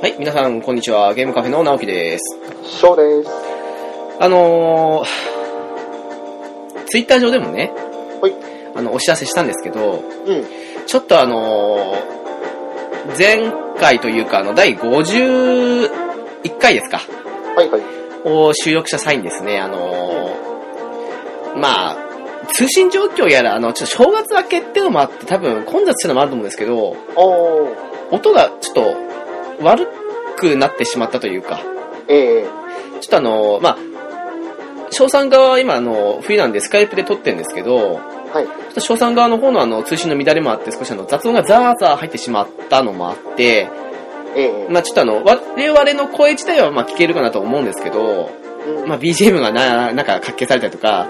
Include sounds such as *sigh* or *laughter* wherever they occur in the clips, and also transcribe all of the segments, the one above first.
はい、皆さん、こんにちは。ゲームカフェの直樹です。ショーです。あのー、ツイッター上でもね、はい。あの、お知らせしたんですけど、うん。ちょっとあのー、前回というか、あの、第51回ですか、はいはい。を収録した際にですね、あのー、まあ、通信状況やら、あの、ちょっと正月明けっていうのもあって、多分混雑してるのもあると思うんですけど。音がちょっと悪くなってしまったというか、ええ。ちょっとあの、まあ、翔さん側は今あの、冬なんでスカイプで撮ってるんですけど、はい。ちょっと翔さん側の方のあの、通信の乱れもあって少しあの、雑音がザーザー入ってしまったのもあって、ええ。まあちょっとあの、我々の声自体はまあ聞けるかなと思うんですけど、うん。まあ BGM がな、なんか活気されたりとか、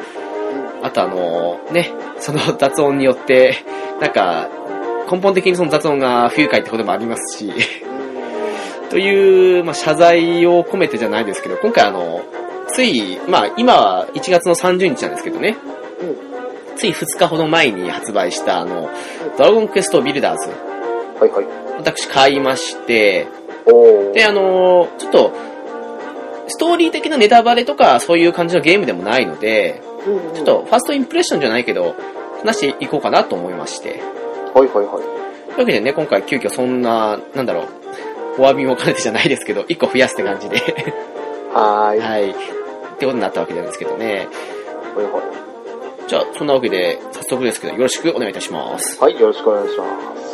あとあの、ね、その雑音によって、なんか、根本的にその雑音が不愉快ってこともありますし、という、まあ、謝罪を込めてじゃないですけど、今回あの、つい、まあ、今は1月の30日なんですけどね、うん。つい2日ほど前に発売した、あの、ドラゴンクエストビルダーズ、はいはい。私買いまして。で、あの、ちょっと、ストーリー的なネタバレとか、そういう感じのゲームでもないので、うん、ちょっと、ファーストインプレッションじゃないけど、話していこうかなと思いまして。はいはいはい。というわけでね、今回急遽そんな、なんだろう、お詫びも兼ねてじゃないですけど、1個増やすって感じで、はーい。はい。ってことになったわけなんですけどね。はいはじゃあ、そんなわけで、早速ですけど、よろしくお願いいたします。い。はい、よろしくお願いします。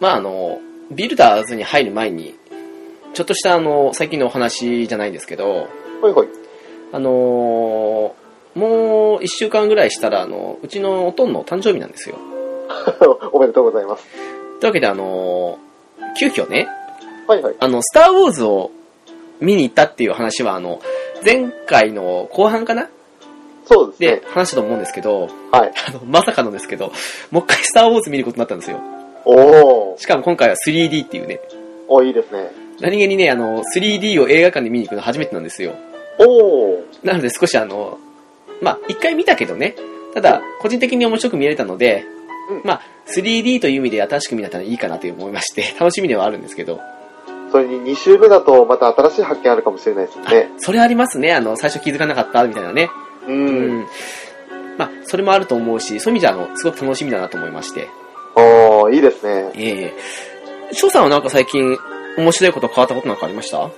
まあ、あの、ビルダーズに入る前に、ちょっとしたあの、最近のお話じゃないんですけど、はいはい。あのーもう1週間ぐらいしたら、あの、うちのおとんの誕生日なんですよ。*laughs* おめでとうございます。というわけで、あのー急遽ね、はいはい。あの、スター・ウォーズを見に行ったっていう話は、あの、前回の後半かな？そうですでね。話したと思うんですけど、はい。*laughs* あの、まさかのですけど、もう一回スター・ウォーズ見ることになったんですよ。おー。しかも今回は 3D っていうね、おいいですね。何気にね、あの、3D を映画館で見に行くの初めてなんですよ。おー。なので少しあの、まあ、一回見たけどね、ただ、個人的に面白く見れたので、うんまあ、3D という意味で新しく見れたらいいかなと思いまして、*laughs* 楽しみではあるんですけど、それに2週目だとまた新しい発見あるかもしれないですね。それありますね、あの、最初気づかなかったみたいなね。う。うんまあ、それもあると思うし、そういう意味じゃ、あの、すごく楽しみだなと思いまして。おー、いいですね。ええ翔さんはなんか最近、面白いこと変わったことなんかありました？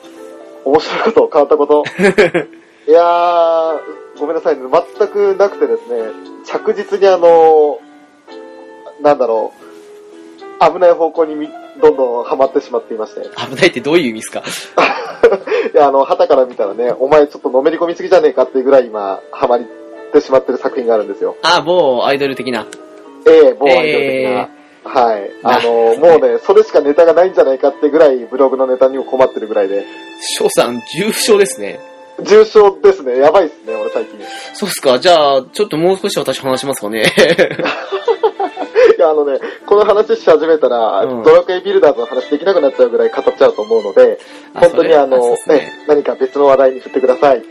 面白いこと、変わったこと？*laughs* いやー、ごめんなさいね。全くなくてですね、着実にあの、なんだろう、危ない方向にみどんどんハマってしまっていまして。危ないってどういう意味ですか？*laughs* いや、あの、旗から見たらね、お前ちょっとのめり込みすぎじゃねえかっていうぐらい今、ハマってしまってる作品があるんですよ。あ、某アイドル的な。ええ某アイドル的な。はい。あの、もうね、それしかネタがないんじゃないかってぐらい、ブログのネタにも困ってるぐらいで。翔さん、重症ですね。重症ですね。やばいっすね、俺最近。そうっすか？じゃあ、ちょっともう少し私話しますかね。*laughs* いや、あのね、この話し始めたら、うんドラクエビルダーズの話できなくなっちゃうぐらい語っちゃうと思うので、あ本当にあの、ねね、何か別の話題に振ってください。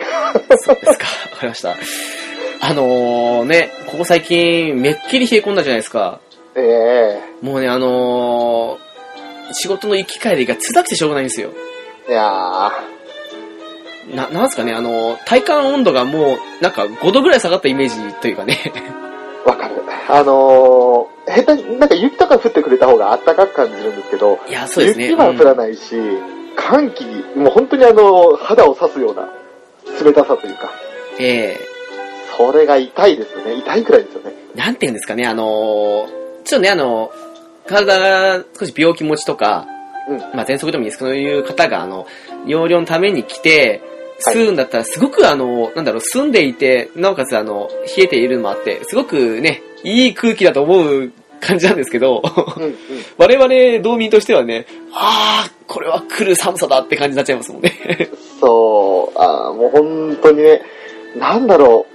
そうですか。わかりました。あのー、ね、ここ最近、めっきり冷え込んだじゃないですか。ええもうね、あのー、仕事の行き帰りが辛くてしょうがないんですよ。いやな、なんすかね、あのー、体感温度がもう、なんか5度ぐらい下がったイメージというかね。ー、*laughs* わかる。あのー、下手に、なんか雪とか降ってくれた方が暖かく感じるんですけど、いや、そうですね。雪は降らないし、寒気、もう本当にあの、肌を刺すような冷たさというか、うんえそれが痛いですよね。痛いくらいですよね。ー、なんていうんですかね、あのー、ちょっとね、あのー、体が少し病気持ちとか、うん。まあ、喘息でもいいですけど、そういう方が、あの、容量のために来て、はい吸うんだったら、すごくあの、なんだろう、住んでいて、なおかつあの、冷えているのもあって、すごくね、いい空気だと思う感じなんですけど、うん、うん。*laughs* 我々道民としてはね、ああ、これは来る寒さだって感じになっちゃいますもんね。そう、あーもう本当にね、なんだろ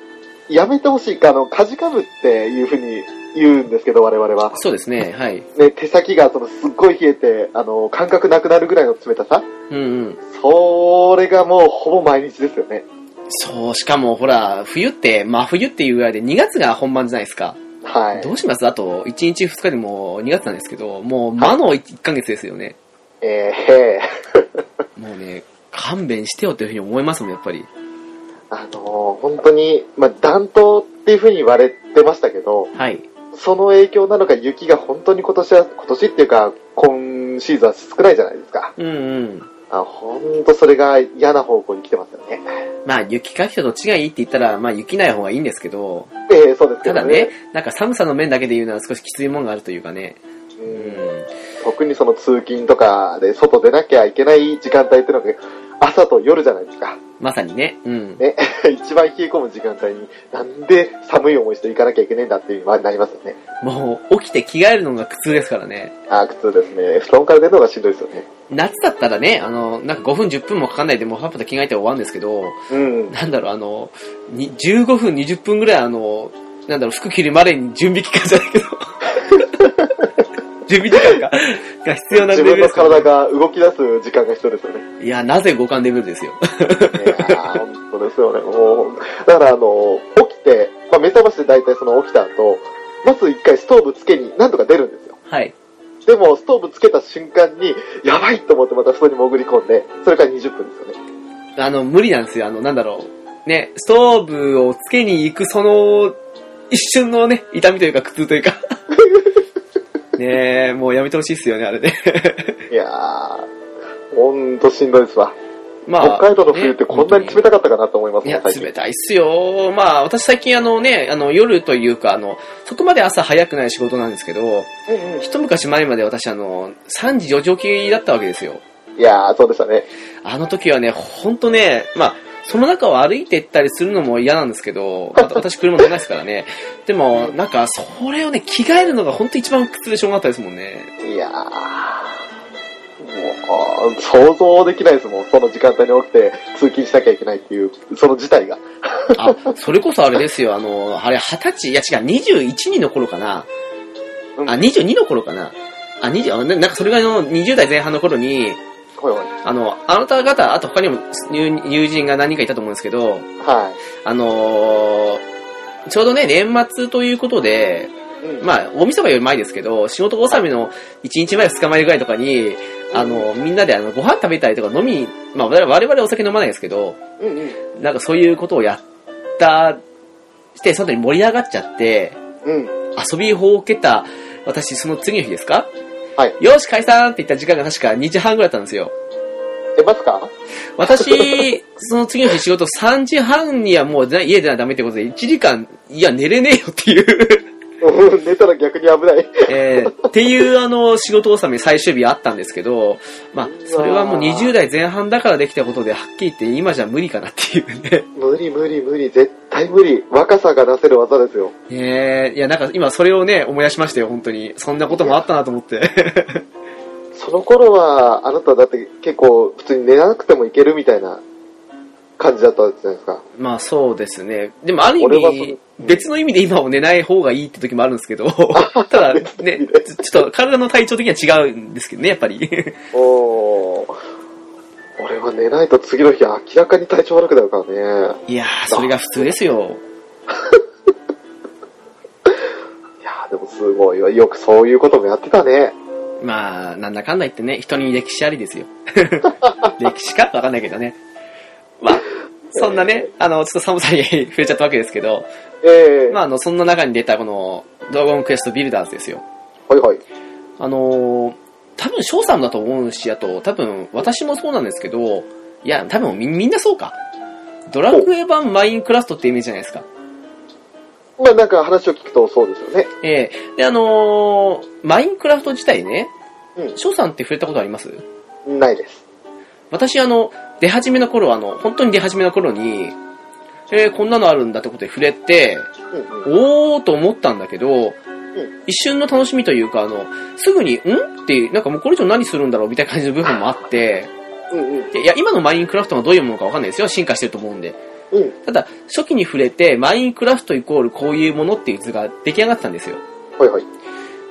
う、やめてほしいか、あの、かじかむっていうふうに言うんですけど、我々は。そうですね、はい。ね、手先がそのすっごい冷えて、あの、感覚なくなるぐらいの冷たさうんうん。それがもうほぼ毎日ですよね。そう、しかもほら、冬って、真冬っていうぐらいで2月が本番じゃないですか。はい。どうします？あと、1日2日でもう2月なんですけど、もう魔の 1, ヶ月ですよね。えー、へーもうね、勘弁してよっていうふうに思いますもん、やっぱり。あのー本当に、まあ、暖冬っていう風に言われてましたけど、はい。その影響なのか雪が本当に今年は、今年っていうか、今シーズンは少ないじゃないですか。うんうん。あ、本当それが嫌な方向に来てますよね。まあ、雪かきとどっちがいいって言ったら、まあ、雪ない方がいいんですけど、ええそうですね。ただね、なんか寒さの面だけで言うのは少しきついもんがあるというかね。ううんん。特にその通勤とかで外出なきゃいけない時間帯っていうのが朝と夜じゃないですか。まさにね。うん。ね。*laughs* 一番冷え込む時間帯になんで寒い思いして行かなきゃいけないんだっていうのになりますよね。もう、起きて着替えるのが苦痛ですからね。あー、苦痛ですね。布団から出るのがしんどいですよね。夏だったらね、あの、なんか5分10分もかかんないでもうパッパと着替えて終わるんですけど、うん。なんだろう、あの、に15分、20分ぐらいあの、なんだろう、服着るまでに準備期間じゃないけど、準備時間が、*laughs* が必要な自分のレベルですから体が動き出す時間が必要ですよね。いや、なぜ五感レベルですよ。いやー、本当ですよね。もう、だからあの、起きて、まあ、目覚ましで大体その起きた後、まず一回ストーブつけになんとか出るんですよ。はい。でも、ストーブつけた瞬間に、やばいと思ってまた布団に潜り込んで、それから20分ですよね。あの、無理なんですよ。あの、なんだろう。ね、ストーブをつけに行くその、一瞬のね、痛みというか苦痛というか。*laughs* ねえ、もうやめてほしいっすよね、あれね。いやー、ほんとしんどいですわ。ま北海道の冬ってこんなに冷たかったかなと思いますいや、最近冷たいっすよ。まあ、私最近あのね、あの、夜というか、あの、そこまで朝早くない仕事なんですけど、うんうん一昔前まで私あの、3時4時起きだったわけですよ。いやー、そうでしたね。あの時はね、ほんとね、まあ、その中を歩いて行ったりするのも嫌なんですけど、わ *laughs* 私車乗らないですからね。でも、なんか、それをね、着替えるのが本当一番苦痛でしょうがなかったですもんね。いやー、もう、想像できないですもん。その時間帯に起きて通勤しなきゃいけないっていう、その事態が。あ、それこそあれですよ、あの、あれ20歳、いや違う、21人の頃かな。うんあ、22の頃かな。あ、20、あななんかそれがの20代前半の頃に、ほいほい。あの、あなた方、あと他にも友友人が何人かいたと思うんですけど、はあのーちょうどね、年末ということで、い。うんまあ、大晦日より前ですけど、仕事納めの1日前、2日前ぐらいとかに、あの、みんなであの、ご飯食べたりとか飲み、まあ、我々お酒飲まないですけど、うんうん。なんかそういうことをやった、して、その時に盛り上がっちゃって、うん。遊びほうけた、私、その次の日ですかはい。よし、解散って言った時間が確か2時半ぐらいだったんですよ。出ますか？私、その次の日仕事3時半にはもう家出なダメってことで、1時間、いや、寝れねえよっていう、うん *laughs* 寝たら逆に危ない。えーっていうあの、仕事納め最終日あったんですけど、まあ、それはもう20代前半だからできたことで、はっきり言って今じゃ無理かなっていうね。無理無理無理、絶対無理。若さが出せる技ですよ。えー、いや、なんか今それをね、思い出しましたよ、本当に。そんなこともあったなと思って。その頃は、あなただって結構普通に寝なくてもいけるみたいな感じだったじゃないですか。まあそうですね。でもある意味、別の意味で今も寝ない方がいいって時もあるんですけど、*laughs* ただね、ちょっと体の体調的には違うんですけどね、やっぱり。*laughs* おー。俺は寝ないと次の日明らかに体調悪くなるからね。いやー、それが普通ですよ。いやーでもすごいわ。よくそういうこともやってたね。まあ、なんだかんだ言ってね、人に歴史ありですよ。*laughs* 歴史かわかんないけどね。まあ、そんなね、あの、ちょっと寒さに *laughs* 触れちゃったわけですけど、ええまあ、あの、そんな中に出たこの、ドラゴンクエストビルダーズですよ。はいはい。あのー、多分翔さんだと思うし、あと、多分私もそうなんですけど、いや、多分みみんなそうか。ドラクエ版マインクラフトってイメージじゃないですか。まあなんか話を聞くとそうですよね。ええで、あのー、マインクラフト自体ね、う翔さんって触れたことあります？ん。ないです。私、あの、出始めの頃、あの、本当に出始めの頃に、えー、こんなのあるんだってことで触れて、うんうん。おーと思ったんだけど、一瞬の楽しみというか、あの、すぐに、ん？って、なんかもうこれ以上何するんだろうみたいな感じの部分もあって、うんうん。でいや、今のマインクラフトがどういうものかわかんないですよ。進化してると思うんで。うん。ただ、初期に触れて、マインクラフトイコールこういうものっていう図が出来上がってたんですよ。はいはい。っ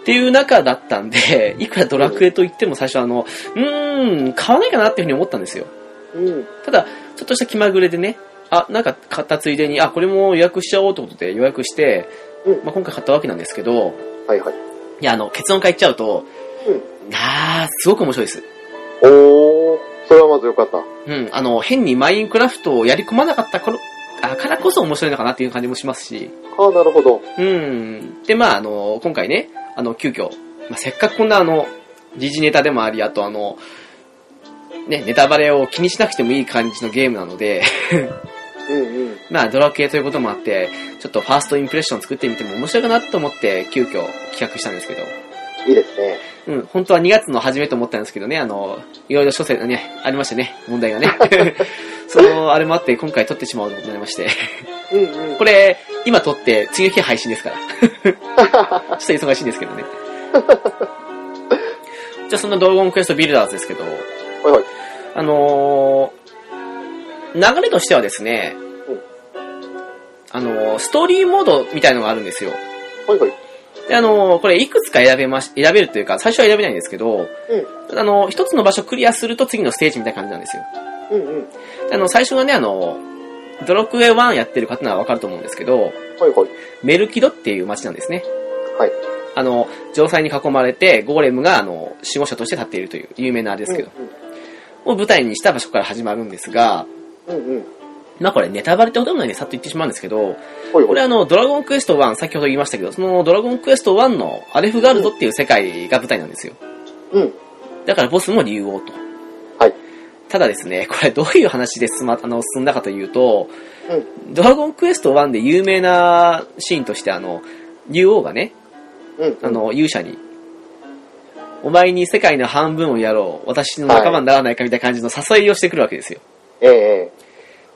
ていう中だったんで、いくらドラクエと言っても最初あの、うーん、買わないかなっていうふうに思ったんですよ。うん。ただ、ちょっとした気まぐれでね、あ、なんか買ったついでに、あ、これも予約しちゃおうということで予約して、うんまあ、今回買ったわけなんですけど、はいはい。いや、あの、結論から言っちゃうと、うん。あー、すごく面白いです。おー、それはまずよかった。うん、あの、変にマインクラフトをやり込まなかった頃、あからこそ面白いのかなっていう感じもしますし、ああ、なるほど。うん。で、まあ、あの、今回ね、あの、急遽、まあ、せっかくこんなあの、時事ネタでもあり、あとあの、ね、ネタバレを気にしなくてもいい感じのゲームなので、うんうん。*laughs* まあ、ドラクエということもあって、ちょっとファーストインプレッション作ってみても面白いかなと思って、急遽企画したんですけど、いいですね。うん、本当は2月の初めと思ったんですけどね、あの、いろいろ諸説ね、ありましてね、問題がね。*laughs* その、あれもあって、今回撮ってしまうことになりまして。うんうん。これ、今撮って、次の日配信ですから。*laughs* ちょっと忙しいんですけどね。じゃあ、そんなドラゴンクエストビルダーズですけど、はいはい。あのー流れとしてはですねうん、あのーストーリーモードみたいのがあるんですよ。はいはい。で、あのーこれいくつか選べまし、選べるというか、最初は選べないんですけど、うん。あのー一つの場所クリアすると次のステージみたいな感じなんですよ。うんうん。であの、最初はね、あの、ドラクエ1やってる方ならわかると思うんですけど、はいはい。メルキドっていう街なんですね。はい。あの、城塞に囲まれて、ゴーレムが、あの、守護者として立っているという有名なあれですけど、を舞台にした場所から始まるんですが、うんうん。まあこれネタバレってこともないんでさっと言ってしまうんですけど、はいこはい。れあの、ドラゴンクエスト1、先ほど言いましたけど、そのドラゴンクエスト1のアレフガルドっていう世界が舞台なんですよ。うん。だからボスも竜王と。はい。ただですね、これどういう話で進,、ま、*laughs* あの進んだかというと、うん。ドラゴンクエスト1で有名なシーンとしてあの、竜王がね、うん。あ、の、勇者に、お前に世界の半分をやろう、私の仲間にならないかみたいな感じの誘いをしてくるわけですよ。ええ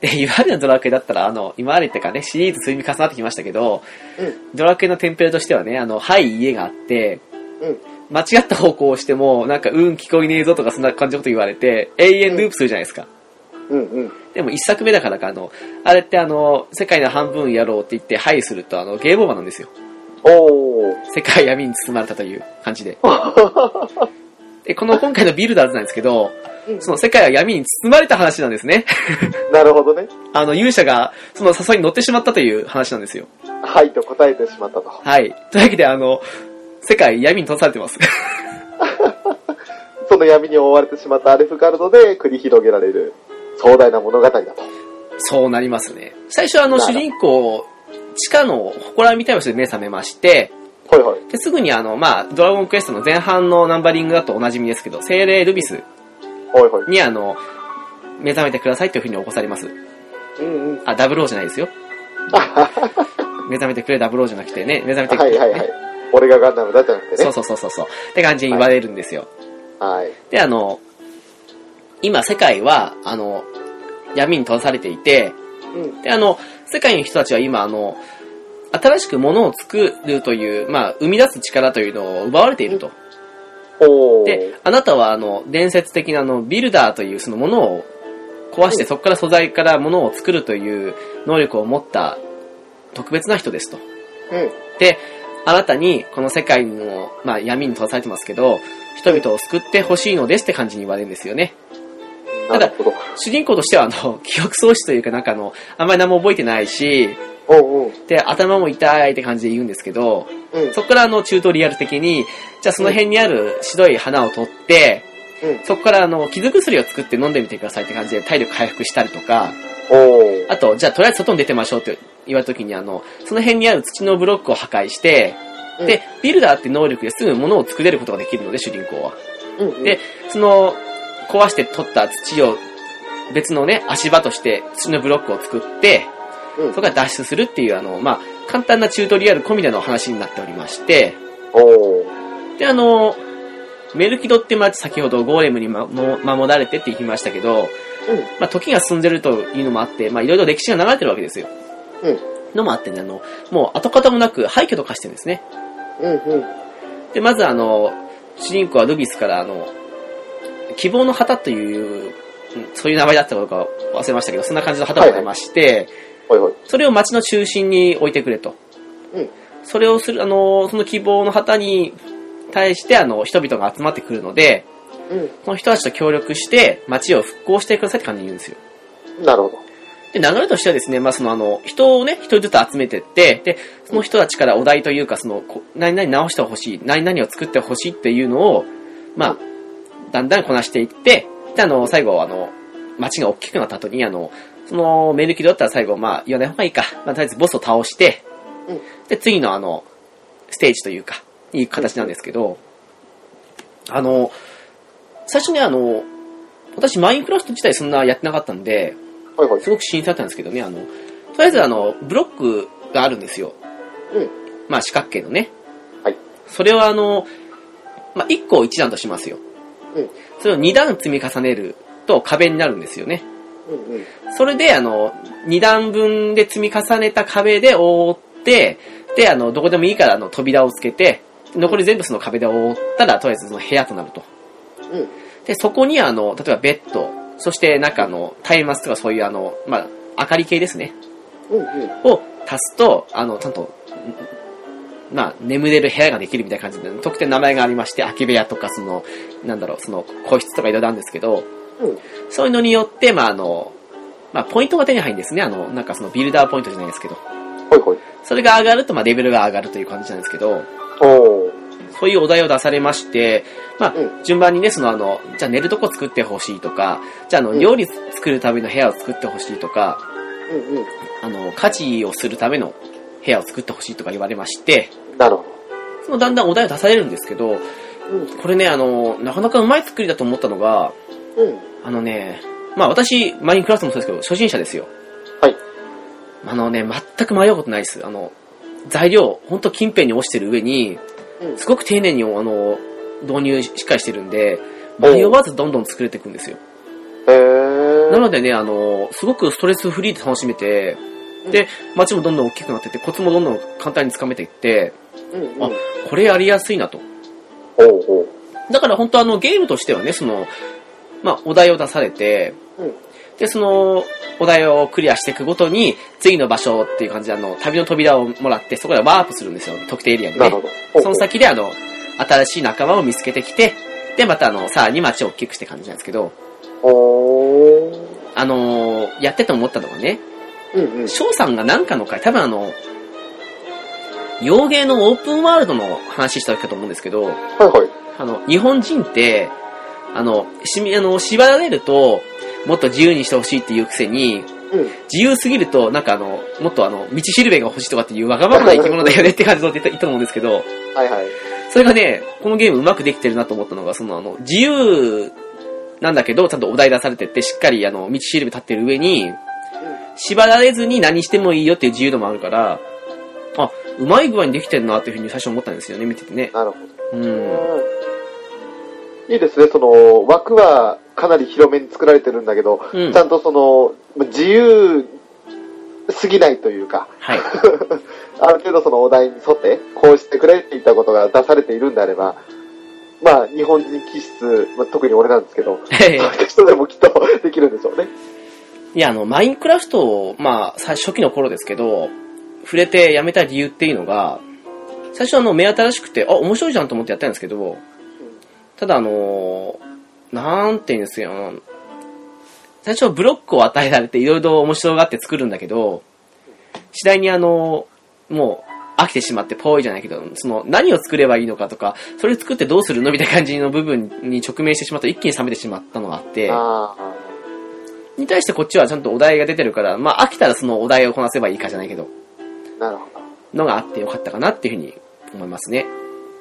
で、今までのドラクエだったら、あの、今までってかね、シリーズ積み重なってきましたけど、ええドラクエのテンプレとしてはね、あの、はい、家があって、うん。うん。間違った方向をしても、なんか、うん、聞こえねえぞとか、そんな感じのこと言われて、永遠ループするじゃないですか。うんうん。でも一作目だからか、あの、あれってあの、世界の半分やろうって言って、はいすると、あの、ゲームオーバーなんですよ。おー。世界闇に包まれたという感じで。で、この今回のビルダーズなんですけど、その世界は闇に包まれた話なんですね。*laughs* なるほどね。あの、勇者がその誘いに乗ってしまったという話なんですよ。はいと答えてしまったと。はい。というわけで、あの、世界闇に閉ざされてます。*laughs* その闇に覆われてしまったアレフガルドで繰り広げられる壮大な物語だと。そうなりますね。最初あの、主人公、地下の祠みたいな場所で目覚めまして、はいはい。で、すぐにあの、まあ、ドラゴンクエストの前半のナンバリングだとおなじみですけど、精霊ルビスはいはい。にあの、目覚めてくださいというふうに起こされます。うんうん。あ、ダブルオーじゃないですよ。*laughs* 目覚めてくれダブルオーじゃなくてね、目覚めてくれ、はいはいはい。俺がガンダムだじゃなくてね。そうそうそうそうそう。って感じに言われるんですよ。はい。で、あの、今世界は、あの、闇に閉ざされていて、うん。で、あの、世界の人たちは今、あの、新しく物を作るという、まあ、生み出す力というのを奪われていると。で、あなたは、あの、伝説的な、あの、ビルダーというそのものを壊して、うんそこから素材から物を作るという能力を持った特別な人ですと。うん。で、あなたに、この世界の、まあ、闇に閉ざされてますけど、人々を救ってほしいのですって感じに言われるんですよね。なるほど。主人公としては、あの、記憶喪失というか、なんかあの、あんまり何も覚えてないし、おうおう。で、頭も痛いって感じで言うんですけど、うん。そこからあの、チュートリアル的に、じゃあその辺にある白い花を取って、うん。そこからあの、傷薬を作って飲んでみてくださいって感じで体力回復したりとか。あと、じゃあとりあえず外に出てましょうって言われた時にあの、その辺にある土のブロックを破壊して、うんで、ビルダーって能力ですぐ物を作れることができるので、主人公は。うんうん。で、その、壊して取った土を別のね、足場として土のブロックを作って、うんそこから脱出するっていうあの、まあ、簡単なチュートリアル込みでの話になっておりまして。で、あの、メルキドって町先ほどゴーレムに、ま、も守られてって言いましたけど、うん。まあ、時が進んでるというのもあって、まあ、いろいろ歴史が流れてるわけですよ。うん。のもあってね、あの、もう跡形もなく廃墟と化してるんですね。うんうん。で、まずあの、主人公はルビスからあの、希望の旗という、うんそういう名前だったかどうか忘れましたけど、そんな感じの旗を出まして、はいはい。それを街の中心に置いてくれと。うん。それをする、あの、その希望の旗に対して、あの、人々が集まってくるので、うこの人たちと協力して、街を復興してくださいって感じに言うんですよ。ん。なるほど。で、流れとしてはですね、まあ、そのあの、人をね、一人ずつ集めてって、で、その人たちからお題というか、その、こ何々直してほしい、何々を作ってほしいっていうのを、まあ、だんだんこなしていって、で、あの、最後、あの、街が大きくなった後に、あの、その、メルキドだったら最後、まあ、言わない方がいいか。まあ、とりあえずボスを倒して、うんで、次のあの、ステージというか、いう形なんですけど、あの、最初ね、あの、私、マインクラフト自体そんなやってなかったんで、はいはい。すごく新鮮だったんですけどね、あの、とりあえずあの、ブロックがあるんですよ。うん。まあ四角形のね。はい。それをあの、まあ1個を1段としますよ。うん。それを2段積み重ねると壁になるんですよね。うんうん。それであの、2段分で積み重ねた壁で覆って、で、あの、どこでもいいからあの、扉をつけて、残り全部その壁で覆ったら、とりあえずその部屋となると。うん。で、そこにあの、例えばベッド、そしてなんかあの、松明とかそういうあの、まあ、明かり系ですね。うんうん。を足すと、あの、ちゃんと、んまあ、眠れる部屋ができるみたいな感じで、特定の名前がありまして、空き部屋とか、その、なんだろう、その、個室とかいろいろあるんですけど、うん。そういうのによって、まあ、あの、まあ、ポイントが手に入るんですね。あの、なんかその、ビルダーポイントじゃないですけど。ほいほい。それが上がると、まあ、レベルが上がるという感じなんですけど、おー。そういうお題を出されまして、まあう、順番にね、そのあの、じゃあ寝るとこ作ってほしいとか、じゃああの、うん料理作るための部屋を作ってほしいとか、うんうん。あの、家事をするための部屋を作ってほしいとか言われまして、なるほそのだんだんお題を出されるんですけど、ど。うん。これね、あの、なかなかうまい作りだと思ったのが、うん。あのね、まあ私、マインクラフトもそうですけど、初心者ですよ。はい。あのね、全く迷うことないです。あの、材料、ほんと近辺に落ちてる上に、うん。すごく丁寧に、あの、導入しっかりしてるんで、迷わずどんどん作れていくんですよ。なのでね、あの、すごくストレスフリーで楽しめて、で、街もどんどん大きくなってって、コツもどんどん簡単につかめていって、うんうん。あこれやりやすいなと。おうおう。だから本当あの、ゲームとしてはね、その、まあ、お題を出されて、うん。で、その、お題をクリアしていくごとに、次の場所っていう感じで、あの、旅の扉をもらって、そこでワープするんですよ、特定エリアにねその先で、あの、新しい仲間を見つけてきて、で、またあの、さらに街を大きくして感じなんですけど。あのーやってて思ったのがね、うんうん。翔さんがなんかの回、多分あの、洋芸のオープンワールドの話した時かと思うんですけど、はいはい。あの、日本人って、あの、しみ、あの、縛られると、もっと自由にしてほしいっていうくせに、うん。自由すぎると、なんかあの、もっとあの、道しるべが欲しいとかっていうわがままな生き物だよねって感じの言ったと思うんですけど、はいはい。それがね、このゲームうまくできてるなと思ったのが、そのあの、自由なんだけど、ちゃんとお題出されてて、しっかりあの、道しるべ立ってる上に、縛られずに何してもいいよっていう自由度もあるから、あ、うまい具合にできてるなっていうふうに最初思ったんですよね、見ててね。なるほど。うん。いいですね、その、枠はかなり広めに作られてるんだけど、うんちゃんとその、自由すぎないというか、はい。*laughs* ある程度そのお題に沿って、こうしてくれっていったことが出されているんであれば、まあ、日本人気質、まあ、特に俺なんですけど、*laughs* そういった人でもきっとできるんでしょうね。いや、あの、マインクラフトを、まあ、最初期の頃ですけど、触れてやめた理由っていうのが、最初あの、目新しくて、あ、面白いじゃんと思ってやったんですけど、ただあの、なんて言うんですよ、最初ブロックを与えられていろいろ面白がって作るんだけど、次第にあの、もう飽きてしまってぽいじゃないけど、その何を作ればいいのかとか、それ作ってどうするのみたいな感じの部分に直面してしまうと一気に冷めてしまったのがあって、に対してこっちはちゃんとお題が出てるから、まあ飽きたらそのお題をこなせばいいかじゃないけど、あ、なるほど。のがあってよかったかなっていうふうに思いますね。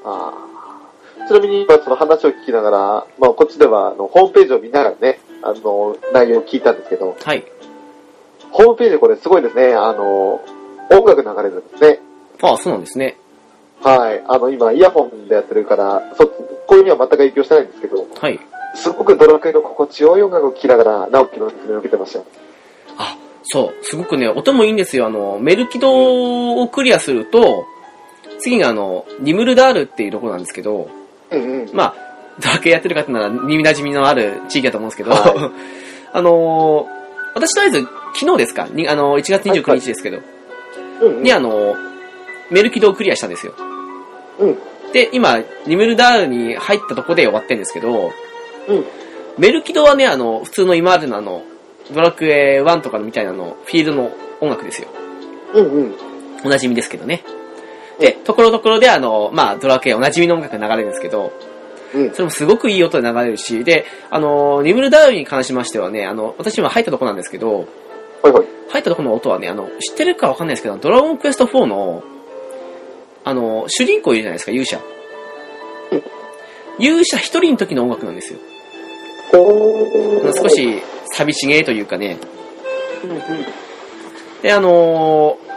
ああ。ちなみに今その話を聞きながら、まあこっちではあのホームページを見ながらね、あの、内容を聞いたんですけど、はい。ホームページこれすごいですね、あの、音楽流れるんですね。ああ、そうなんですね。はい。あの、今、イヤホンでやってるから、そ、これには全く影響してないんですけど、はい。すごくドラクエの心地よい音楽を聴きながら、直樹の説明を受けてましたよ。あ、そう。すごくね、音もいいんですよ。あの、メルキドをクリアすると、次があの、ニムルダールっていうところなんですけど、うんうん。まあ、ドラクエやってる方なら耳馴染みのある地域だと思うんですけど、は *laughs* あのー私とりあえず昨日ですか？にあの1月29日ですけど、うんうん。にあのメルキドをクリアしたんですよ。うん。で、今、ニムルダールに入ったとこで終わってるんですけど、うん。メルキドはね、あの、普通の今までのあの、ドラクエ1とかのみたいなの、フィールドの音楽ですよ。うんうん。おなじみですけどね。で、ところどころであの、まあ、ドラクエおなじみの音楽が流れるんですけど、うんそ。れもすごくいい音で流れるし、で、あの、ニムルダウンに関しましてはね、あの、私今入ったとこなんですけど、はいはい。入ったとこの音はね、あの、知ってるかわかんないですけど、ドラゴンクエスト4の、あの、主人公いるじゃないですか、勇者うん。勇者一人の時の音楽なんですよ。少。し寂しげというかね。うんうん。で、あのー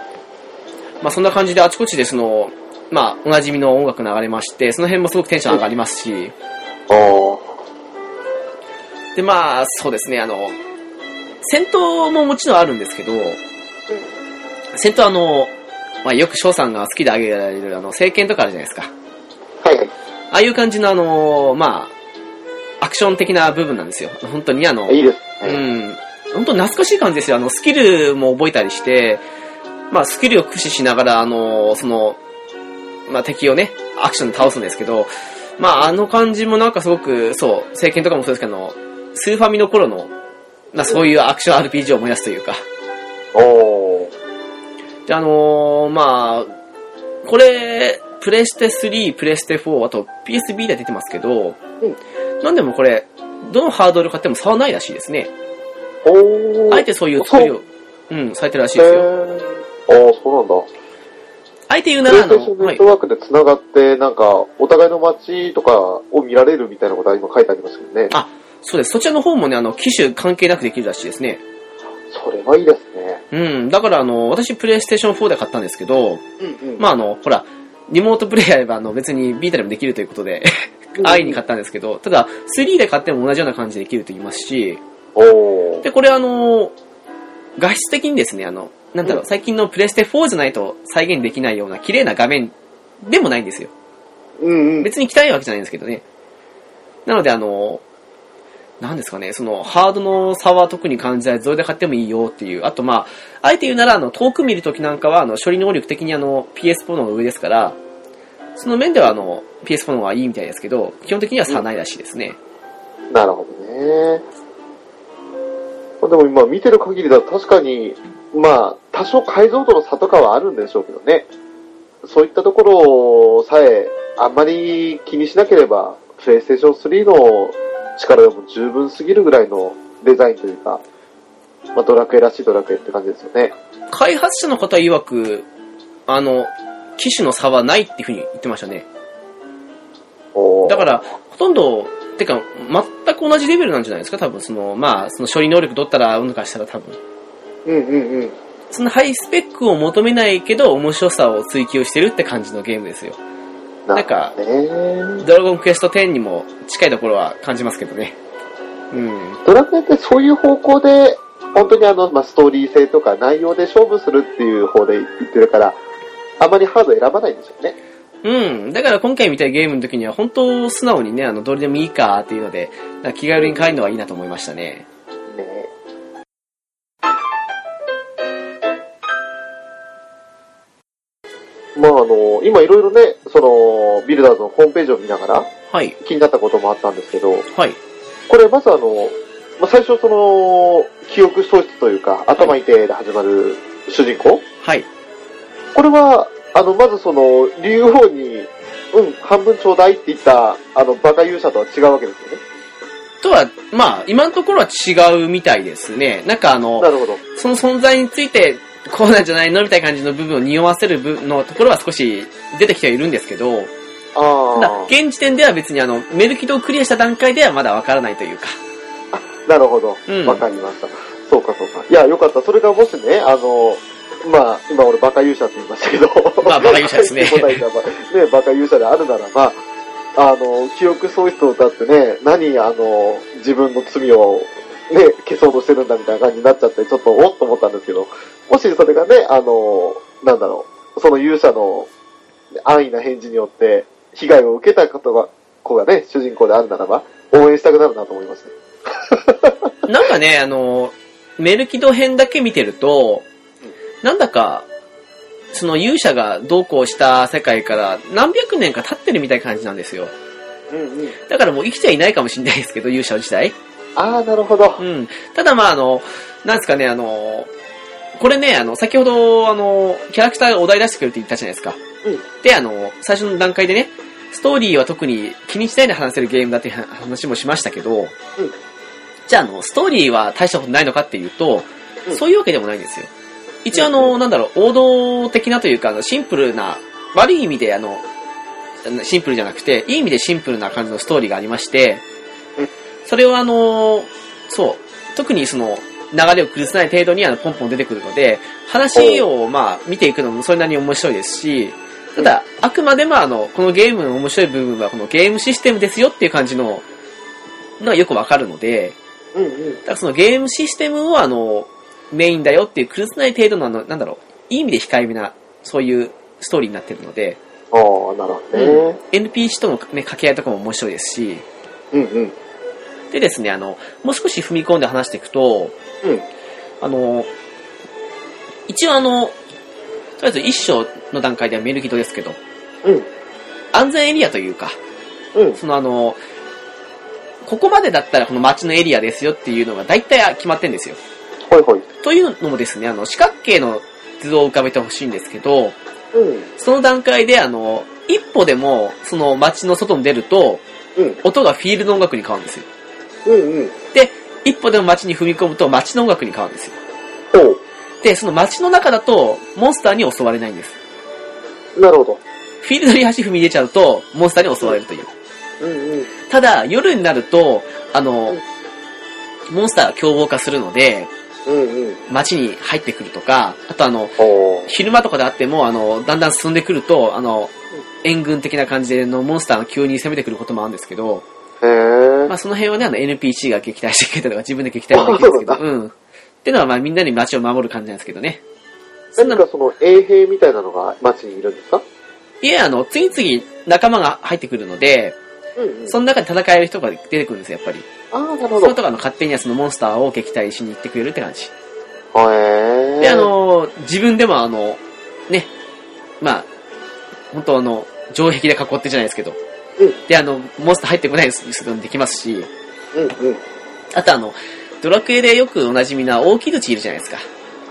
まあ、そんな感じであちこちでその、まあ、おなじみの音楽流れまして、その辺もすごくテンション上がりますし、ああ。で、まあ、そうですね、あの、戦闘ももちろんあるんですけど、戦闘あの、まあ、よく翔さんが好きで挙げられる、あの、聖剣とかあるじゃないですか。はいはい。ああいう感じのあの、まあ、アクション的な部分なんですよ。本当にあの、いいですうね。ん。本当懐かしい感じですよ。あの、スキルも覚えたりして、まあ、スキルを駆使しながら、あの、その、まあ、敵をね、アクションで倒すんですけど、まあ、あの感じもなんかすごく、そう、聖剣とかもそうですけど、あのスーファミの頃の、まあ、そういうアクション RPG を思い出すというか。おー。で、あのーまあ、これ、プレステ3、プレステ4、あと PSB で出てますけど、なんでもこれ、どのハードル買っても差はないらしいですね。おー。あえてそういう作りを、うん、されてるらしいへですよ。ー。ああ、そうなんだ。あえて言うプなら、あの、ネはいットワークで繋がって、なんか、お互いの街とかを見られるみたいなことは今書いてありますけどね。あ、そうです。そちらの方もね、あの、機種関係なくできるらしいですね。それはいいですね。うん、だからあの、私プレイステーション4で買ったんですけど、うんうん。まああの、ほら、リモートプレイやればあの別にビータでもできるということで、安易に買ったんですけど、ただ、3で買っても同じような感じでできると言いますし。で、これあの、画質的にですね、あの、なんだろう、うん最近のプレステ4じゃないと再現できないような綺麗な画面でもないんですよ。うんうん。別に汚いわけじゃないんですけどね。なのであの、なんですかね、その、ハードの差は特に感じない、どれで買ってもいいよっていう。あとまあ、あえて言うなら、あの、遠く見るときなんかは、あの、処理能力的にあの、PS4 の方が上ですから、その面ではあの、PS4 の方がいいみたいですけど、基本的には差はないらしいですね。なるほどね。まあでも今見てる限りだと確かに、まあ、多少解像度の差とかはあるんでしょうけどね。そういったところさえあんまり気にしなければ、プレイステーション3の力でも十分すぎるぐらいのデザインというか、まあドラクエらしいドラクエって感じですよね。開発者の方曰く、あの、機種の差はないっていうふうに言ってましたね。だから、ほとんど、てか、全く同じレベルなんじゃないですか、多分、その、まあ、その処理能力取ったら、うんぬかしたら多分。うんうんうん。そのハイスペックを求めないけど、面白さを追求してるって感じのゲームですよ。なんかねドラゴンクエスト10にも近いところは感じますけどね。うん。ドラクエってそういう方向で、本当にあの、まあ、ストーリー性とか内容で勝負するっていう方で言ってるから、あまりハード選ばないんですよね。うん。だから今回みたいゲームの時には、本当素直にね、あの、どれでもいいかっていうので、気軽に帰るのはいいなと思いましたね。ねまああの、今いろいろね、その、ビルダーズのホームページを見ながらはい。気になったこともあったんですけど、はい。これまずあの、まあ、最初その、記憶喪失というか、頭痛いで始まる主人公はい。これは、あの、まずその、竜王に、うん、半分ちょうだいって言った、あの、バカ勇者とは違うわけですよね。とは、まあ、今のところは違うみたいですね。なんかあの、なるほど。その存在について、こうなんじゃないのみたいな感じの部分を匂わせる部のところは少し出てきてはいるんですけど、あ現時点では別にあの、メルキドをクリアした段階ではまだわからないというか。あ、なるほどうん。わかりました。そうかそうか。いや、よかった。それがもしね、あの、まあ、今俺バカ勇者って言いましたけど。まあバカ勇者ですね *laughs* ね、バカ勇者であるならば、あの、記憶喪失を歌ってね、何、あの、自分の罪を、ね、消そうとしてるんだみたいな感じになっちゃって、ちょっとおっと思ったんですけど、もしそれがね、あの、なんだろう、その勇者の安易な返事によって、被害を受けたことが、子がね、主人公であるならば、応援したくなるなと思いますね。*laughs* なんかね、あの、メルキド編だけ見てると、なんだか、その勇者がどうこうした世界から何百年か経ってるみたいな感じなんですよ。うんうん。だからもう生きてはいないかもしれないですけど、勇者自体。ああ、なるほど。うん。ただまああの、なんですかね、あの、これね、あの、先ほど、あの、キャラクターがお題出してくれるって言ったじゃないですか。うん。で、あの、最初の段階でね、ストーリーは特に気にしないで話せるゲームだって話もしましたけど、じゃあ、あの、ストーリーは大したことないのかっていうと、うんそういうわけでもないんですよ。一応あの、なんだろう、王道的なというか、あの、シンプルな、悪い意味であの、シンプルじゃなくて、いい意味でシンプルな感じのストーリーがありましてうん、それをあの、そう、特にその、流れを崩さない程度にあの、ポンポン出てくるので、話をまあ、見ていくのもそれなりに面白いですし、ただ、あくまでもあの、このゲームの面白い部分はこのゲームシステムですよっていう感じの、のはよくわかるので、うんうん。だからそのゲームシステムをあの、メインだよっていう崩さない程度のあの、なんだろう、いい意味で控えめな、そういうストーリーになってるので、ああ、なるほどね。NPC とのね、掛け合いとかも面白いですし、うんうん。でですね、あの、もう少し踏み込んで話していくと、うん。あの、一応あの、とりあえず一章の段階ではメルキドですけど、うん。安全エリアというか、うん。そのあの、ここまでだったらこの街のエリアですよっていうのが大体決まってんですよ。ほいほい。というのもですね、あの、四角形の図を浮かべてほしいんですけど、うん。その段階であの、一歩でもその街の外に出ると、うん。音がフィールド音楽に変わるんですよ。うんうん。で、一歩でも街に踏み込むと街の音楽に変わるんですよ。で、その街の中だと、モンスターに襲われないんです。なるほど。フィールドに足踏み入れちゃうと、モンスターに襲われるという。うんうん。ただ、夜になると、あの、モンスターが凶暴化するので、うんうん。街に入ってくるとか、あとあの。昼間とかであっても、あの、だんだん進んでくると、あの、援軍的な感じでのモンスターが急に攻めてくることもあるんですけど。まあその辺はね、あの NPC が撃退してくれたりとか自分で撃退もできるんですけど、*laughs* ううん。っていうのはまあみんなに街を守る感じなんですけどね。何かその衛兵みたいなのが街にいるんですか？いえ、あの、次々仲間が入ってくるので、うんうん。その中で戦える人が出てくるんですよ、やっぱり。ああ、なるほど。その人があの勝手にはそのモンスターを撃退しに行ってくれるって感じ。へえ。で、あ、の、自分でもあの、ね、まあ、本当あの、城壁で囲ってじゃないですけど、うんで、あの、モンスター入ってこないようにすることもできますし、うんうん。あとあの、ドラクエでよくおなじみな大木土いるじゃないですか。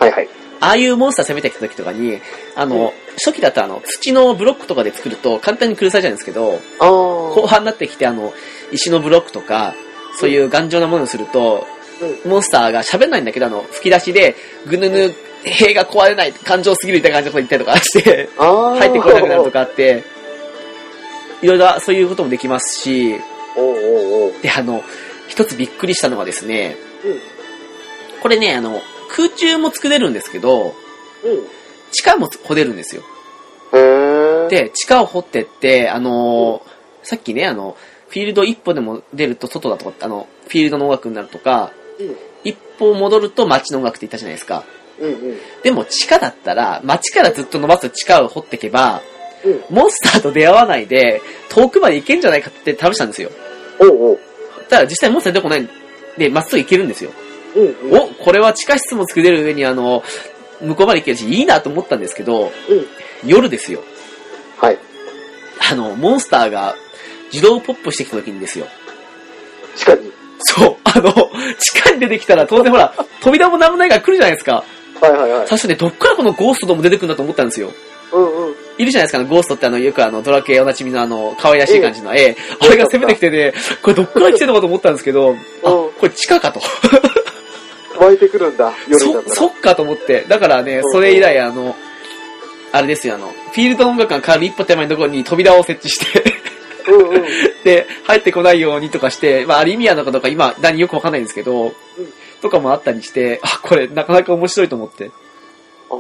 はいはい。ああいうモンスター攻めてきた時とかに、あの、うん初期だとあの、土のブロックとかで作ると簡単に苦されちゃうんですけど。後半になってきてあの、石のブロックとか、そういう頑丈なものをすると、モンスターが喋んないんだけど、あの、吹き出しで、ぐぬぬ、塀が壊れない、感情すぎるみたいな感じのこと言ったりとかして。入ってこれなくなるとかあって、いろいろそういうこともできますし。で、あの、一つびっくりしたのがですね、うん。これね、あの、空中も作れるんですけど、うん。地下も掘れるんですよ。で、地下を掘ってって、あのーさっきね、あの、フィールド一歩でも出ると外だとか、あの、フィールドの音楽になるとか、うん。一歩戻ると街の音楽って言ったじゃないですか。うんうん。でも地下だったら、街からずっと伸ばす地下を掘っていけば、うん。モンスターと出会わないで、遠くまで行けんじゃないかって試したんですよ。おうおう。ただ実際モンスター出てこないんで、まっすぐ行けるんですよ。うんうん。お、これは地下室も作れる上にあの、向こうまで行けるし、いいなと思ったんですけど、うん。夜ですよ。はい。あの、モンスターが自動ポップしてきた時にですよ。地下に。そう、あの、地下に出てきたら当然ほら、扉もなんもないから来るじゃないですか。はいはいはい。最初ね、どっからこのゴーストども出てくるんだと思ったんですよ。うんうん。いるじゃないですか、あのゴーストってあの、よくあの、ドラクエおなじみのあの、可愛らしい感じの絵。あれが攻めてきてね、これどっから来てるのかと思ったんですけど、あ、これ地下かと。湧いてくるんだ、夜になったそ、ら。そっかと思って。だからねう、んそれ以来あの、あれですよ、あの、フィールドの音楽が変わる一歩手前のところに扉を設置して、うんうん。*laughs* で、入ってこないようにとかして、まあ、あれ意味あるのかどうか今、何よくわかんないんですけど、とかもあったりして、あ、これなかなか面白いと思って。ああ、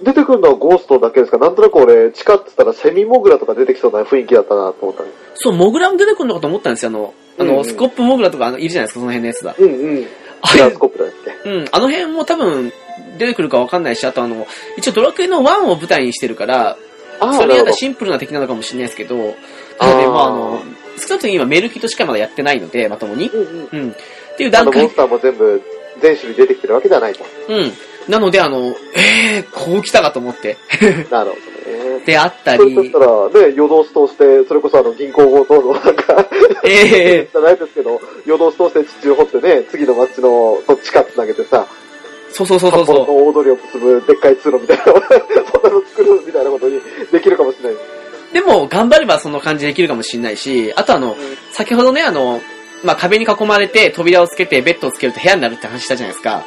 出てくるのはゴーストだけですか？なんとなく俺、地下って言ったらセミモグラとか出てきそうな雰囲気だったなと思ったね。そう、モグラも出てくるのかと思ったんですよ、あの、あの、うんうんスコップモグラとかあのいるじゃないですか、その辺のやつだ。うんうん。あれグラス、コップだっけ？うん、あの辺も多分出てくるかわかんないし、あとあの、一応ドラクエの1を舞台にしてるから、それになるほど。合ったシンプルな敵なのかもしれないですけど、ただね、あーまああの、少なくとも今メルキとしかまだやってないので、まともに。うんうん。うん。っていうあ段階のモンス、ターも全部、全種類出てきてるわけではないと。うん。なので、あの、えー、こう来たかと思って。*laughs* なるほどね。ね。であったりそれだった、ら、ね、夜通し通して、それこそあの銀行強盗のなんか、ええじゃないですけど、夜通し通して地中掘ってね、次の街のどっちかつなげてさ、そうそうそうそう。の大通りを結ぶでっかい通路みたいな、*laughs* そんなの作るみたいなことにできるかもしれない。でも、頑張ればその感じできるかもしれないし、あとあの、先ほどね、あの、まあ、壁に囲まれて扉をつけてベッドをつけると部屋になるって話したじゃないですか。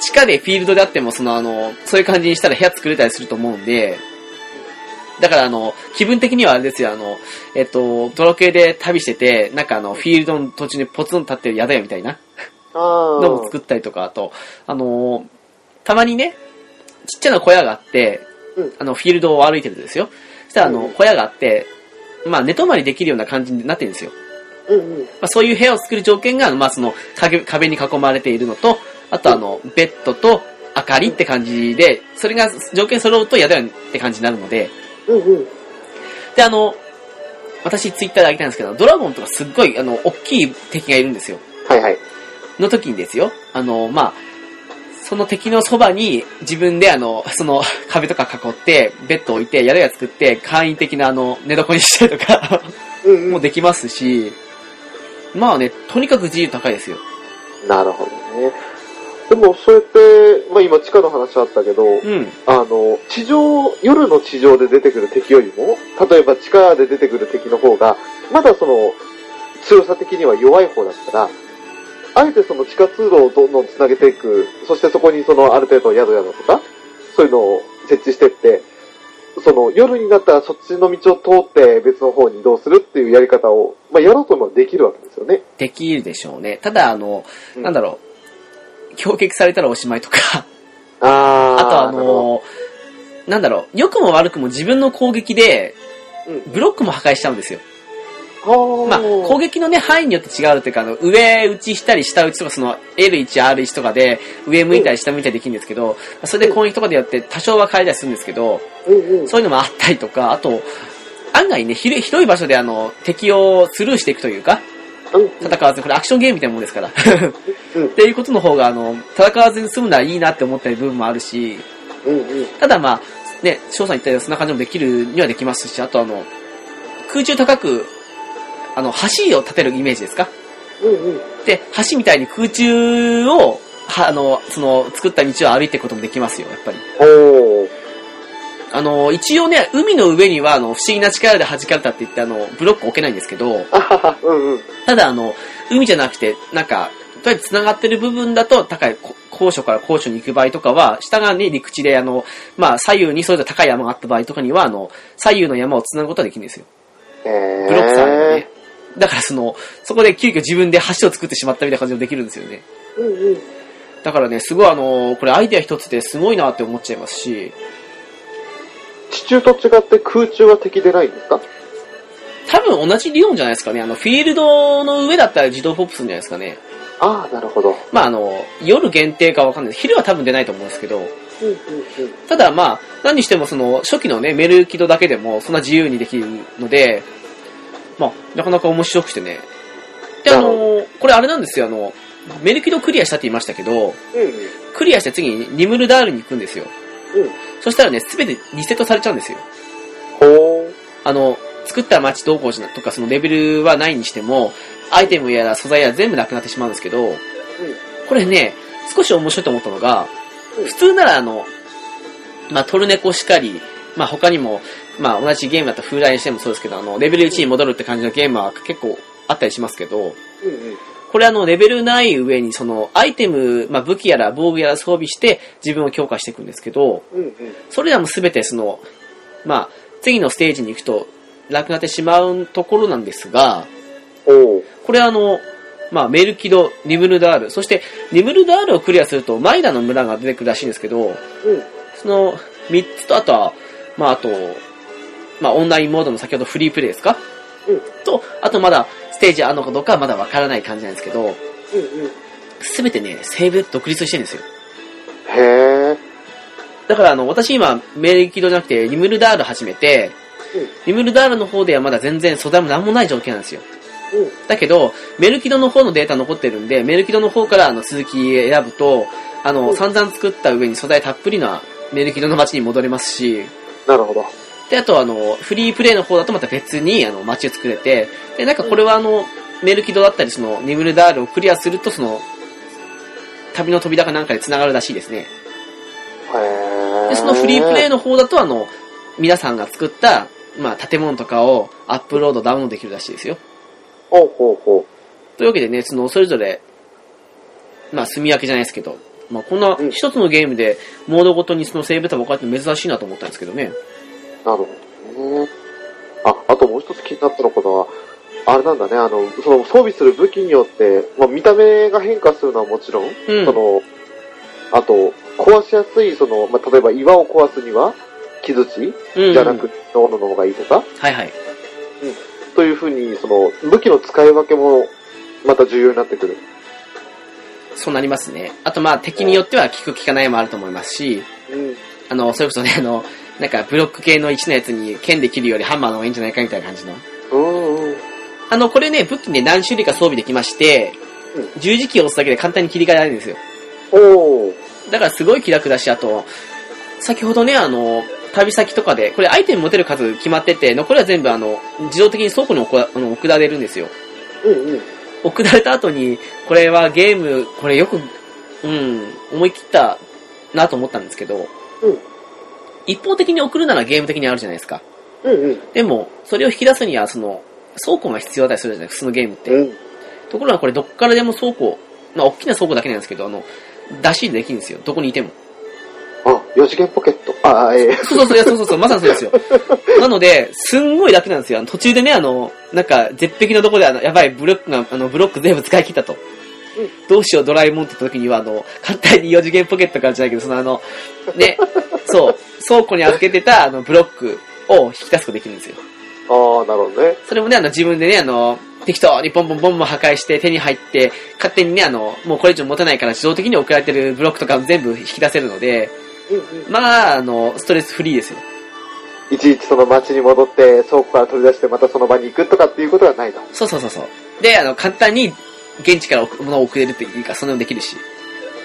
地下でフィールドであっても、そのあの、そういう感じにしたら部屋作れたりすると思うんで、だからあの、気分的にはあれですよ、あの、えっと、ドラクエで旅してて、なんかあの、フィールドの途中にポツンと立ってる宿屋みたいなあのも作ったりとか、あと、あの、たまにね、ちっちゃな小屋があって、うんあの、フィールドを歩いてるんですよ。そしたらあの、うん小屋があって、まあ、寝泊まりできるような感じになってるんですよ。うんうん。まあ、そういう部屋を作る条件が、まあ、その壁、壁に囲まれているのと、あとあの、ベッドと明かりって感じで、それが条件揃うと宿屋って感じになるので、うんうん。で、あの、私ツイッターであげたんですけど、ドラゴンとかすっごい、あの、大きい敵がいるんですよ。はいはい。の時にですよ、あの、まあ、その敵のそばに自分であの、その壁とか囲って、ベッドを置いて、宿屋作って、簡易的なあの、寝床にしたりとかうんうん。もできますし、まあね、とにかく自由高いですよ。なるほどね。でも、そうやって、まあ今地下の話あったけど、うん。あの、地上、夜の地上で出てくる敵よりも、例えば地下で出てくる敵の方が、まだその、強さ的には弱い方だったら、あえてその地下通路をどんどん繋げていく、そしてそこにそのある程度宿宿とか、そういうのを設置してって、その夜になったらそっちの道を通って別の方に移動するっていうやり方を、まあやろうともできるわけですよね。できるでしょうね。ただ、あの、うんなんだろう、攻撃されたらおしまいとか、ああとあの、なんだろう、良くも悪くも自分の攻撃で、ブロックも破壊しちゃうんですよ。はまあ、攻撃のね、範囲によって違うっていうか、あの、上打ちしたり下打ちとか、その、L1、R1 とかで、上向いたり下向いたりできるんですけど、それで攻撃とかでやって多少は変えたりするんですけど。そういうのもあったりとか、あと、案外ね、広い場所であの、敵をスルーしていくというか、うん戦わず、これアクションゲームみたいなもんですから。うんっていうことの方が、あの、戦わずに済むならいいなって思ったり部分もあるし。ただまあ、ね、翔さん言ったようにそんな感じもできるにはできますし、あとあの、空中高く、あの、橋を立てるイメージですか？で、橋みたいに空中を、はあの、その、作った道を歩いていくこともできますよ、やっぱり。あの、一応ね、海の上には、あの、不思議な力で弾かれたって言って、あの、ブロック置けないんですけど、*laughs* うんうん。ただ、あの、海じゃなくて、なんか、とりあえず繋がってる部分だと、高い、こ高所から高所に行く場合とかは、下側に陸地で、あの、まあ、左右にそれぞれ高い山があった場合とかには、あの、左右の山を繋ぐことができるんですよ。ブロックさんでね。だからその、そこで急遽自分で橋を作ってしまったみたいな感じもできるんですよね。うんうん。だからね、すごいあの、これアイデア一つですごいなって思っちゃいますし、地中と違って空中は敵でないんですか？多分同じ理論じゃないですかね。あの、フィールドの上だったら自動ポップするんじゃないですかね。ああ、なるほど。まああの、夜限定かわかんないです。昼は多分出ないと思うんですけど、うんうんうん。ただまあ、何にしてもその、初期のね、メルキドだけでもそんな自由にできるので、まあ、なかなか面白くてね。で、あの、これあれなんですよ、あの、メルキドクリアしたって言いましたけど、うんうん。クリアして次にニムルダールに行くんですよ。うん。そしたらね、すべてリセットされちゃうんですよ。ほー。あの、作った街どうこうとか、そのレベルはないにしても、アイテムやら素材やら全部なくなってしまうんですけど、これね、少し面白いと思ったのが、うん普通ならあの、まあ、トルネコしかり、まあ、他にも、まあ、同じゲームだったら風来にしてもそうですけど、あの、レベル1に戻るって感じのゲームは結構あったりしますけど、うんうん。これあの、レベルない上にその、アイテム、まあ、武器やら防具やら装備して自分を強化していくんですけど、うんうん。それらもすべてその、まあ、次のステージに行くと、なくなってしまうところなんですが。これあの、まあ、メルキド、ニムルダール、そして、ニムルダールをクリアすると、マイダの村が出てくるらしいんですけど、うん。その、3つと、あとは、まあ、あと、まあ、オンラインモードの先ほどフリープレイですか？うんと、あとまだ、ステージあるのかどうかはまだわからない感じなんですけど、うんうん。てね、セーブ独立してるんですよ。へー。だからあの、私今、メルキドじゃなくて、ニムルダール始めて、うんニムルダールの方ではまだ全然素材も何もない状況なんですよ。うん。だけど、メルキドの方のデータ残ってるんで、メルキドの方からあの続き選ぶと、あの、うん散々作った上に素材たっぷりなメルキドの街に戻れますし、なるほど。で、あとあの、フリープレイの方だとまた別にあの、街を作れて、で、なんかこれはあの、メルキドだったり、その、ニムルダールをクリアすると、その、旅の扉かなんかで繋がるらしいですね。で、そのフリープレイの方だと、あの、皆さんが作った、まあ、建物とかをアップロード、ダウンロードできるらしいですよ。ほうほうほというわけでね、その、それぞれ、まあ、住み分けじゃないですけど、まあ、こんなうん一つのゲームで、モードごとにそのセーブタ分かって珍しいなと思ったんですけどね。う。なるほどね。あ、あともう一つ気になったのことは、あれなんだね、あの、その装備する武器によって、まあ、見た目が変化するのはもちろん、うんそ。の、あと、壊しやすい、その、まあ、例えば岩を壊すには、木槌うん。じゃなく、斧の方がいいとか、はいはい。というふうに、その、武器の使い分けも、また重要になってくる。そうなりますね。あとまあ敵によっては効く効かないもあると思いますし、うん。あの、それこそね、あの、なんかブロック系の1のやつに剣で切るよりハンマーの方がいいんじゃないかみたいな感じの。あの、これね、武器ね、何種類か装備できましてうん、十字キーを押すだけで簡単に切り替えられるんですよ。おー。だからすごい気楽だし、あと、先ほどね、あの、旅先とかで、これアイテム持てる数決まってて、残りは全部あの、自動的に倉庫にあの送られるんですよ。うんうん。送られた後に、これはゲーム、これよく、うん、思い切ったなと思ったんですけど、うん一方的に送るならゲーム的にあるじゃないですか。うんうん。でも、それを引き出すには、その、倉庫が必要だったりするじゃない普通のゲームって。うん。ところがこれどっからでも倉庫、まあ大きな倉庫だけなんですけど、あの、出し入れできるんですよ。どこにいても。あ、四次元ポケット。あ、ええそうそうそう、そうそうそう、まさにそうですよ。*laughs* なので、すんごい楽なんですよ。途中でね、あの、なんか、絶壁のところで、あの、やばい、ブロックが、あの、ブロック全部使い切ったと。どうしよう、ドラえもんって言った時には、あの、簡単に4次元ポケットからじゃないけど、そのあの、ね、*laughs* そう、倉庫に預けてた、あの、ブロックを引き出すことできるんですよ。ああ、なるほどね。それもね、あの、自分でね、あの、適当にボンボンボンボン破壊して手に入って、勝手にね、あの、もうこれ以上持たないから自動的に送られてるブロックとか全部引き出せるので、うんうん。まあ、あの、ストレスフリーですよ。いちいちその街に戻って、倉庫から取り出してまたその場に行くとかっていうことはないと。そうそうそうそう。で、あの、簡単に現地から送物を送れるっていうか、そんなのできるし。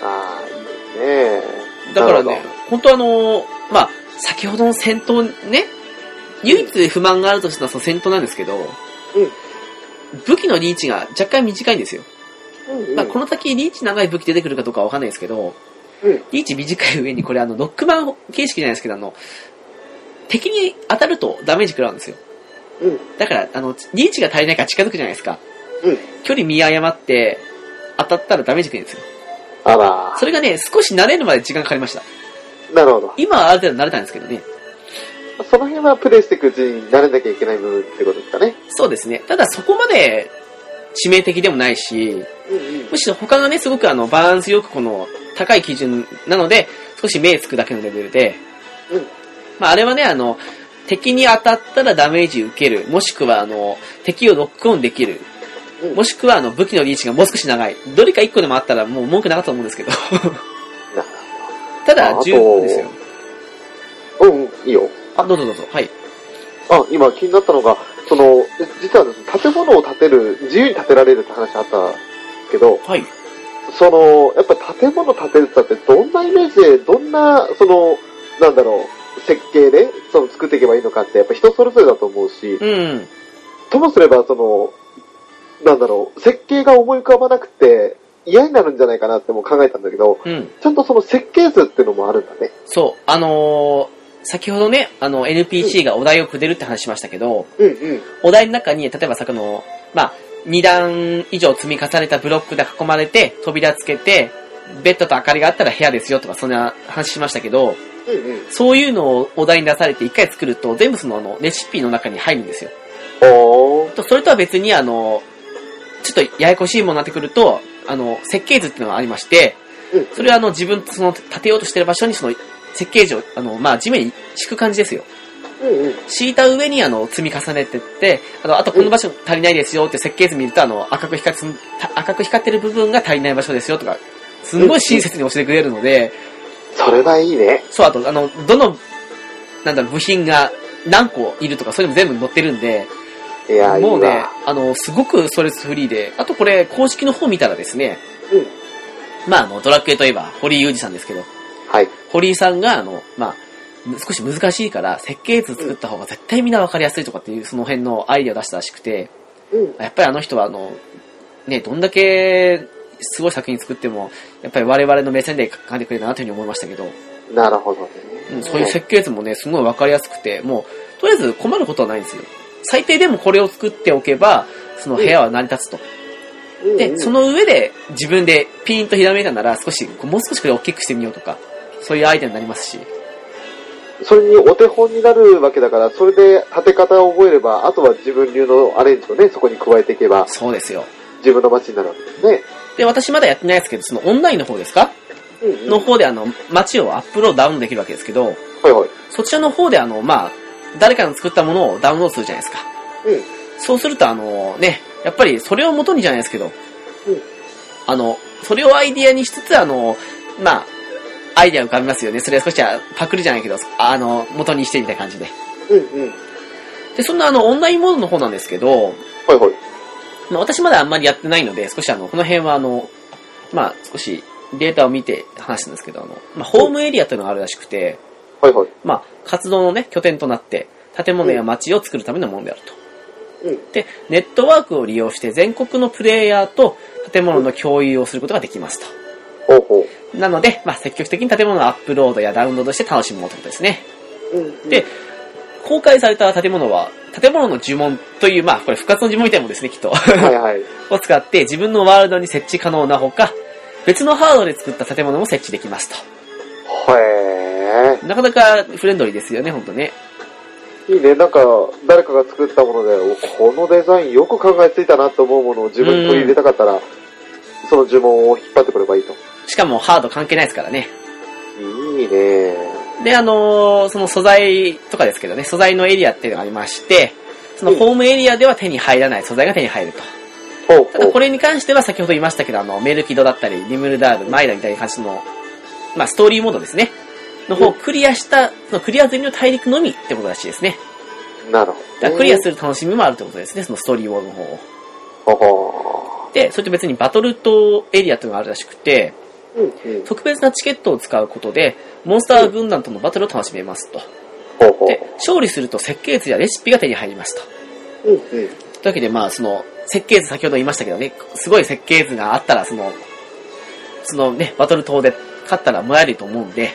ああ、いいね。だからね本当あの、まあ、先ほどの戦闘ね、唯一不満があるとしたのはその戦闘なんですけど、武器のリーチが若干短いんですよ。うんうん。まあ、この先リーチ長い武器出てくるかどうかはわかんないですけど、うんリーチ短い上にこれあの、ロックマン形式じゃないですけど、あの、敵に当たるとダメージ食らうんですよ。うん。だから、あの、リーチが足りないから近づくじゃないですか。うん。距離見誤って、当たったらダメージ食るんですよ。あらそれがね、少し慣れるまで時間かかりました。なるほど。今はある程度慣れたんですけどね。その辺はプレイしていくうちに慣れなきゃいけない部分ってことですかね。そうですね。ただそこまで致命的でもないし、うんうん。むしろ他がね、すごくあの、バランスよくこの、高い基準なので、少し目つくだけのレベルで、うん。まああれはね、あの、敵に当たったらダメージ受ける、もしくはあの、敵をロックオンできる、うんもしくはあの、武器のリーチがもう少し長い。どれか一個でもあったらもう文句なかったと思うんですけど。なただ、十分ですよ。うんうん、いいよ。あ、どうぞどうぞ。はい。あ、今気になったのが、その、実はですね、建物を建てる、自由に建てられるって話あったんですけど、はい。その、やっぱ建物建てるって言ったって、どんなイメージで、どんな、その、なんだろう、設計で、その作っていけばいいのかって、やっぱ人それぞれだと思うし、うん。ともすれば、その、なんだろう、設計が思い浮かばなくて、嫌になるんじゃないかなっても考えたんだけど、うん。ちゃんとその設計図っていうのもあるんだね。そう。あのー先ほどね、あの、NPC がお題をくれるって話しましたけど、うんうん。お題の中に、例えばさ、この、まあ、2段以上積み重ねたブロックで囲まれて、扉つけて、ベッドと明かりがあったら部屋ですよとか、そんな話しましたけど、うんうん。そういうのをお題に出されて一回作ると、全部そのあの、レシピの中に入るんですよ。と、それとは別にあの、ちょっとややこしいものになってくると、あの、設計図っていうのがありまして、うんそれはあの、自分、その、建てようとしてる場所にその、設計図を、あの、まあ、地面に敷く感じですよ。うんうん。敷いた上にあの、積み重ねてって、あの、あとこの場所足りないですよって設計図見ると、あの、赤く光っ赤く光ってる部分が足りない場所ですよとか、すんごい親切に教えてくれるので、それはいいね。そう、あと、あの、どの、なんだろう、部品が何個いるとか、そういうの全部載ってるんで、いや、もうねわ。、あの、すごくストレスフリーで、あとこれ、公式の方見たらですね、うん。まあ、あの、ドラクエといえば、堀井裕二さんですけど、はい。堀井さんが、あの、まあ、少し難しいから、設計図作った方が絶対みんな分かりやすいとかっていう、その辺のアイデアを出したらしくて、うん。やっぱりあの人はあの、ね、どんだけすごい作品作っても、やっぱり我々の目線で考えてくれるなというふうに思いましたけど、なるほどね。うんそういう設計図もね、すごい分かりやすくて、もう、とりあえず困ることはないんですよ。最低でもこれを作っておけば、その部屋は成り立つと。で、うんうんその上で自分でピーンとひらめいたなら、少し、もう少しこれ大きくしてみようとか、そういうアイデアになりますし。それにお手本になるわけだから、それで立て方を覚えれば、あとは自分流のアレンジをね、そこに加えていけば、そうですよ。自分の街になるわけですね。で、私まだやってないですけど、そのオンラインの方ですか？うんうんの方であの、街をアップロードダウンできるわけですけど、はいはい。そちらの方であの、まあ、誰かの作ったものをダウンロードするじゃないですか。うん。そうするとあの、ね、やっぱりそれを元にじゃないですけど、うんあの、それをアイディアにしつつ、あの、まあ、アイディア浮かびますよね。それは少しはパクリじゃないけど、あの、元にしてみたいな感じで。うんうん。で、そんなあの、オンラインモードの方なんですけど、はいはい。まあ、私まだあんまりやってないので、少しあの、この辺はあの、まあ、少しデータを見て話したんですけど、あの、まあ、ホームエリアというのがあるらしくて、はいはい。まあ、活動のね、拠点となって、建物や街を作るためのものであると。うん。で、ネットワークを利用して全国のプレイヤーと建物の共有をすることができますと。ほうほなので、まあ、積極的に建物のアップロードやダウンロードして楽しもうということですね。う。うん。で、公開された建物は、建物の呪文という、まあ、これ、不活の呪文みたいなもんですね、きっと。はいはい。*laughs* を使って自分のワールドに設置可能なほか、別のハードで作った建物も設置できますへと。なかなかフレンドリーですよね、ほんとね。え。いいね。なんか、誰かが作ったもので、おこのデザインよく考えついたなと思うものを自分に取り入れたかったら、その呪文を引っ張ってくればいいと。しかもハード関係ないですからね。いいね。で、あのーその素材とかですけどね、素材のエリアっていうのがありまして、そのホームエリアでは手に入らない素材が手に入ると。ただこれに関しては先ほど言いましたけど、あの、メルキドだったり、リムルダール、マイラみたいな感じの、まあ、ストーリーモードですね。の方をクリアした、そのクリア済みの大陸のみってことらしいですね。なるほど。だからクリアする楽しみもあるってことですね、そのストーリーモードの方を。ほほで、それと別にバトル島エリアというのがあるらしくて、ー。うんうん。特別なチケットを使うことで、モンスター軍団とのバトルを楽しめますと。ほうほう。で、勝利すると設計図やレシピが手に入りますと。うんうん。というわけで、まあ、その、設計図先ほど言いましたけどね、すごい設計図があったら、その、そのね、バトル島で勝ったらもらえると思うんで、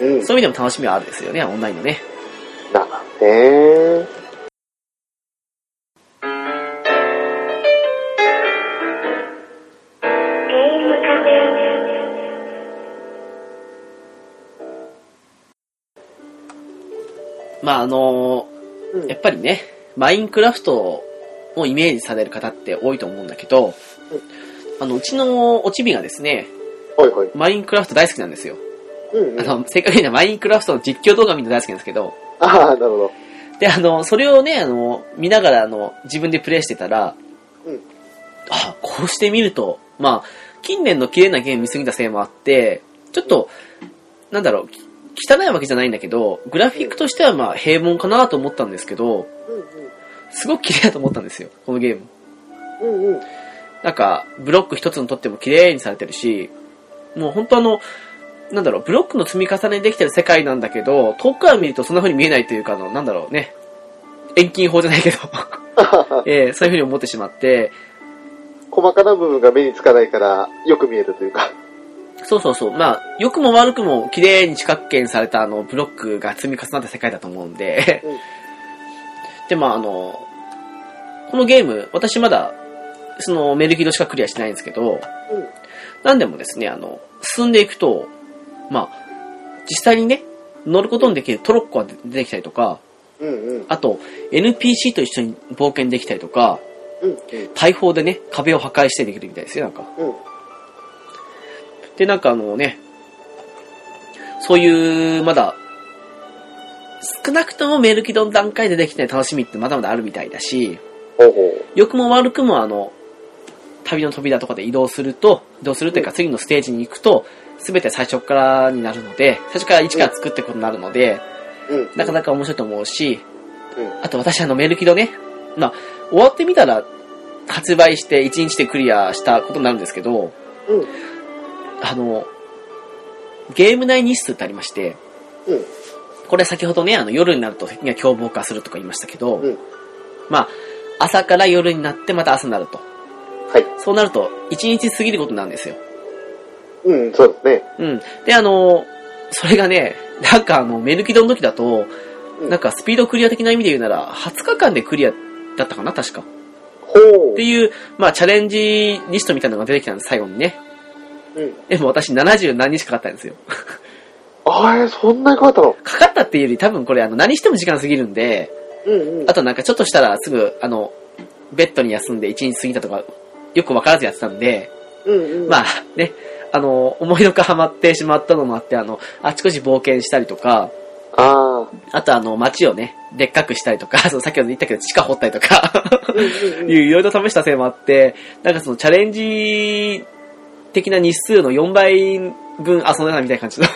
うん。そういう意味でも楽しみはあるですよね、オンラインのね。なるほどね。まあ、あのうんやっぱりね、マインクラフトをイメージされる方って多いと思うんだけど、あの、うちのおちびがですね、はいはい。マインクラフト大好きなんですよ。うん、うん。あの、正確にはマインクラフトの実況動画見るの大好きなんですけど、ああ、なるほど。で、あの、それをね、あの、見ながら、あの、自分でプレイしてたら、うんあ、こうしてみると、まあ、近年の綺麗なゲーム見すぎたせいもあって、ちょっと、なんだろう、き汚いわけじゃないんだけど、グラフィックとしてはまあ平凡かなと思ったんですけど、すごく綺麗だと思ったんですよ、このゲーム。うんうん。うんうん。なんか、ブロック一つのとっても綺麗にされてるし、もう本当あの、なんだろう、ブロックの積み重ねできてる世界なんだけど、遠くから見るとそんな風に見えないというか、あの、なんだろうね、遠近法じゃないけど、*laughs* えーそういう風に思ってしまって、細かな部分が目につかないから、よく見えるというか。そうそうそう、まあ、良くも悪くも綺麗に四角形にされたあの、ブロックが積み重なった世界だと思うんで、うん。で、まああの、このゲーム、私まだ、そのメルキドしかクリアしてないんですけど、なんでもですね、あの、進んでいくと、まあ、実際にね、乗ることのできるトロッコが出てきたりとか、うんうん。あと、NPC と一緒に冒険できたりとか、うんうん。大砲でね、壁を破壊してできるみたいですよ、なんか。うん。で、なんかあのね、そういう、まだ、少なくともメルキドの段階でできてない楽しみってまだまだあるみたいだし、ほうほ良くも悪くもあの、旅の扉とかで移動すると、移動するというか次のステージに行くと、すべて最初からになるので、最初から一から作っていくことになるので。なかなか面白いと思うし、うん。あと私あのメルキドね、まあ、終わってみたら、発売して1日でクリアしたことになるんですけど、うん。あの、ゲーム内日数ってありまして、うん。これ先ほどね、あの夜になると敵が凶暴化するとか言いましたけど、うん。まあ、朝から夜になってまた朝になると。はい。そうなると、1日過ぎることなんですよ。うん、そうですね。うん。で、あの、それがね、なんかあの、メルキドの時だと、うんなんかスピードクリア的な意味で言うなら、20日間でクリアだったかな、確か。ほうって。いう、まあ、チャレンジリストみたいなのが出てきたんです、最後にね。うん。でも私70何日かかったんですよ。あれ、そんなに変わったの？かかったっていうより多分これあの何しても時間過ぎるんで、うんうん。あとなんかちょっとしたらすぐあの、ベッドに休んで1日過ぎたとか、よくわからずやってたんで、うんうん。まあね、あの、思いのほかハマってしまったのもあって、あの、あちこち冒険したりとか、ああとあの、街をね、でっかくしたりとか、*laughs* その先ほど言ったけど地下掘ったりとか、あ。うん。いろいろ試したせいもあって、なんかそのチャレンジ的な日数の4倍分遊んでたみたいな感じの。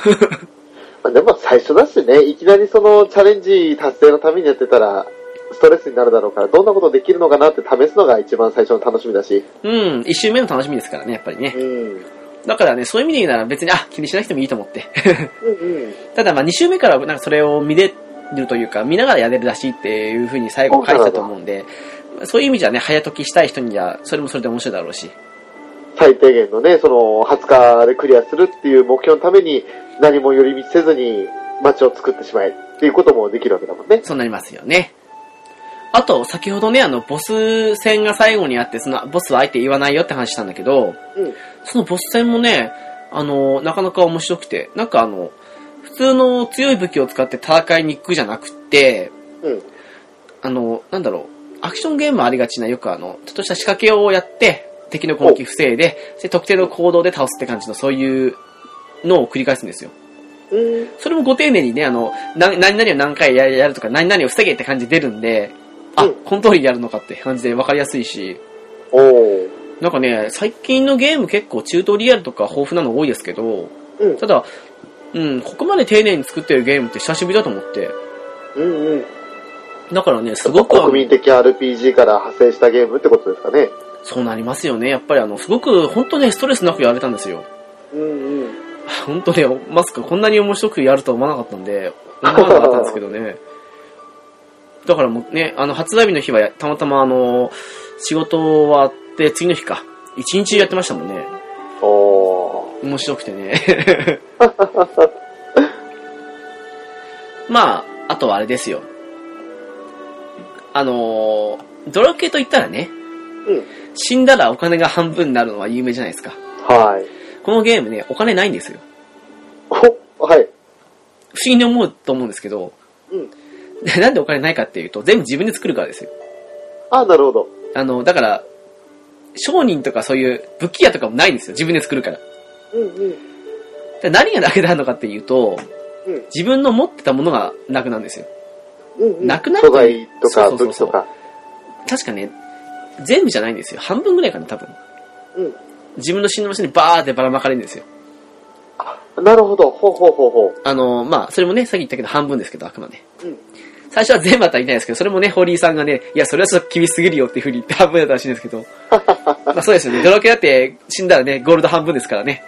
*laughs* まあでも最初だしね、いきなりそのチャレンジ達成のためにやってたら、ストレスになるだろうから、どんなことできるのかなって試すのが一番最初の楽しみだし。うん、一周目の楽しみですからね、やっぱりねう。ん。だからね、そういう意味で言うなら別に、あ、気にしなくてもいいと思って。うんうん。ただまあ2周目からなんかそれを見れるというか、見ながらやれるらしいっていう風に最後書いてたと思うんで、そういう意味じゃね、早解きしたい人には、それもそれで面白いだろうし。最低限のね、その20日でクリアするっていう目標のために何も寄り道せずに街を作ってしまえっていうこともできるわけだもんね。そうなりますよね。あと、先ほどね、あの、ボス戦が最後にあって、その、ボスは相手言わないよって話したんだけど、うん。そのボス戦もね、あの、なかなか面白くて、なんかあの、普通の強い武器を使って戦いに行くじゃなくて、うん。あの、なんだろう、アクションゲームありがちな、よくあの、ちょっとした仕掛けをやって、敵の攻撃防いで、で特定の行動で倒すって感じの、そういうのを繰り返すんですよ。うん。それもご丁寧にね、あの、な何々を何回ややるとか、何々を防げって感じで出るんで、あ、うんこの通りやるのかって感じで分かりやすいし、おー。なんかね、最近のゲーム結構チュートリアルとか豊富なの多いですけど、うん。ただ、うん、ここまで丁寧に作ってるゲームって久しぶりだと思って、うんうん。だからね、すごく国民的 RPG から派生したゲームってことですかね。そうなりますよね。やっぱりあの、すごく、本当ね、ストレスなくやれたんですよ。うんうん。本当ね、まさかこんなに面白くやるとは思わなかったんで、思わなかったんですけどね。*laughs* だからもうね、あの、発売日の日はたまたまあの、仕事終わって次の日か、一日やってましたもんね。おー。面白くてね。*laughs* まあ、あとはあれですよ。あのー、ドラクエと言ったらね、うん。死んだらお金が半分になるのは有名じゃないですか。はい。このゲームね、お金ないんですよ。お、はい。不思議に思うと思うんですけど、うん。で *laughs* なんでお金ないかっていうと、全部自分で作るからですよ。あ、なるほど。あの、だから、商人とかそういう武器屋とかもないんですよ。自分で作るから。うんうん。で何がなくなるのかっていうと、うん。自分の持ってたものがなくなるんですよ。うんうん。なくなる素材とか武器とか。確かね、全部じゃないんですよ。半分ぐらいかな、多分。うん。自分の死んだ場所にバーってばらまかれるんですよ。なるほど。ほうほうほうほあの、まあ、それもね、さっき言ったけど半分ですけど、あくまで。う。うん。最初は全部だったいたいんですけど、それもね、堀井さんがね、いや、それはちょっと厳しすぎるよっていう風に言って半分だったらしいんですけど。*laughs* まあそうですよね。ドラクエだって死んだらね、ゴールド半分ですからね。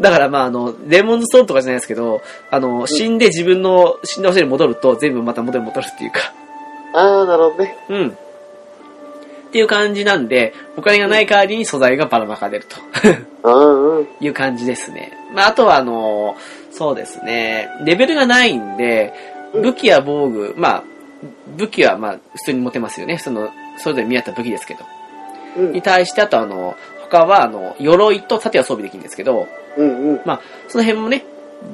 だからまああの、レモンズストーンとかじゃないですけど、あの、死んで自分の死んだ場所に戻ると全部また元に戻るっていうか、あー、なるほどね。うん。っていう感じなんで、お金がない代わりに素材がばらまかれるとうんうん。*laughs* いう感じですね。まああとはあの、そうですね、レベルがないんで、武器や防具、まあ、武器はまあ普通に持てますよね。その、それぞれ見合った武器ですけど。うんに対して、あとあの、他はあの、鎧と盾は装備できるんですけど、うんうん。まあ、その辺もね、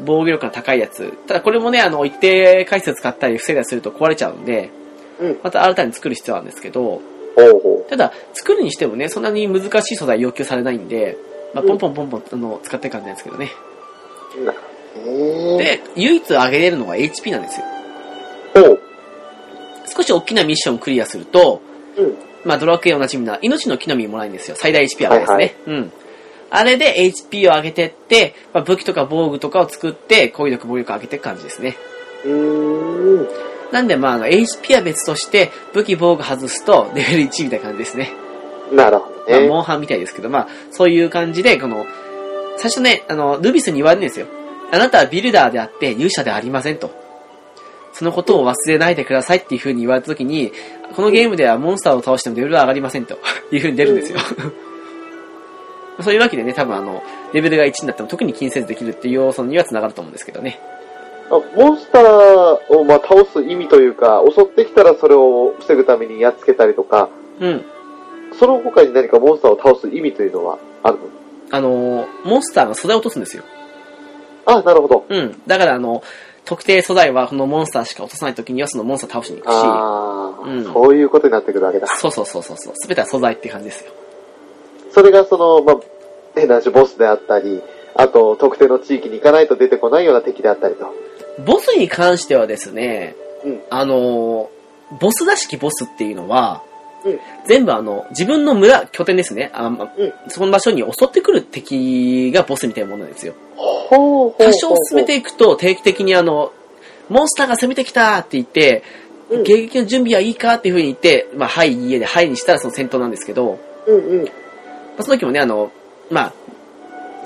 防御力が高いやつ。ただこれもね、あの、一定回数使ったり防いだりすると壊れちゃうんで、うん。また新たに作る必要なんですけど、ただ、作るにしてもね、そんなに難しい素材要求されないんで、まあ、ポンポンポンポン、あの、使っていく感じなんですけどね。で、唯一上げれるのが HP なんですよ。少し大きなミッションをクリアすると、うん。まあ、ドラクエおなじみな、命の木の実もらえるんですよ。最大 HP 上げですね。はいはいうん。あれで HP を上げてって、まあ、武器とか防具とかを作って、攻撃力、防御力を上げていく感じですね。うーん。なんで、まあ、あの、HP は別として、武器防具外すと、レベル1みたいな感じですね。なるほどまあ、ね。モンハンみたいですけど、まあ、そういう感じで、この、最初ね、あの、ルビスに言われるんですよ。あなたはビルダーであって勇者ではありませんと。そのことを忘れないでくださいっていう風に言われた時に、このゲームではモンスターを倒してもレベルは上がりませんと *laughs* いう風に出るんですよ。*laughs* そういうわけでね、多分あの、レベルが1になっても特に気にせずできるっていう要素には繋がると思うんですけどね。あモンスターをまあ倒す意味というか、襲ってきたらそれを防ぐためにやっつけたりとか、うん。その他に何かモンスターを倒す意味というのはあるの？あのー、モンスターが素材を落とすんですよ。あ、なるほど。うん。だからあの、特定素材はこのモンスターしか落とさない時にはそのモンスター倒しに行くし、ああ、うんそういうことになってくるわけだ。そうそうそうそうそう。すべては素材っていう感じですよ。それがその、まあ、変な話、ボスであったり、あと、特定の地域に行かないと出てこないような敵であったりと。ボスに関してはですね、うんあのー、ボスらしきボスっていうのは、うん全部あの、自分の村、拠点ですね。あまうんその場所に襲ってくる敵がボスみたいなものなんですよ。多少進めていくと定期的にあの、モンスターが攻めてきたって言って、うん迎撃の準備はいいかっていう風に言って、まあ、はい、家で、はいにしたらその戦闘なんですけど、うんうん。まあその時もね、あの、まあ、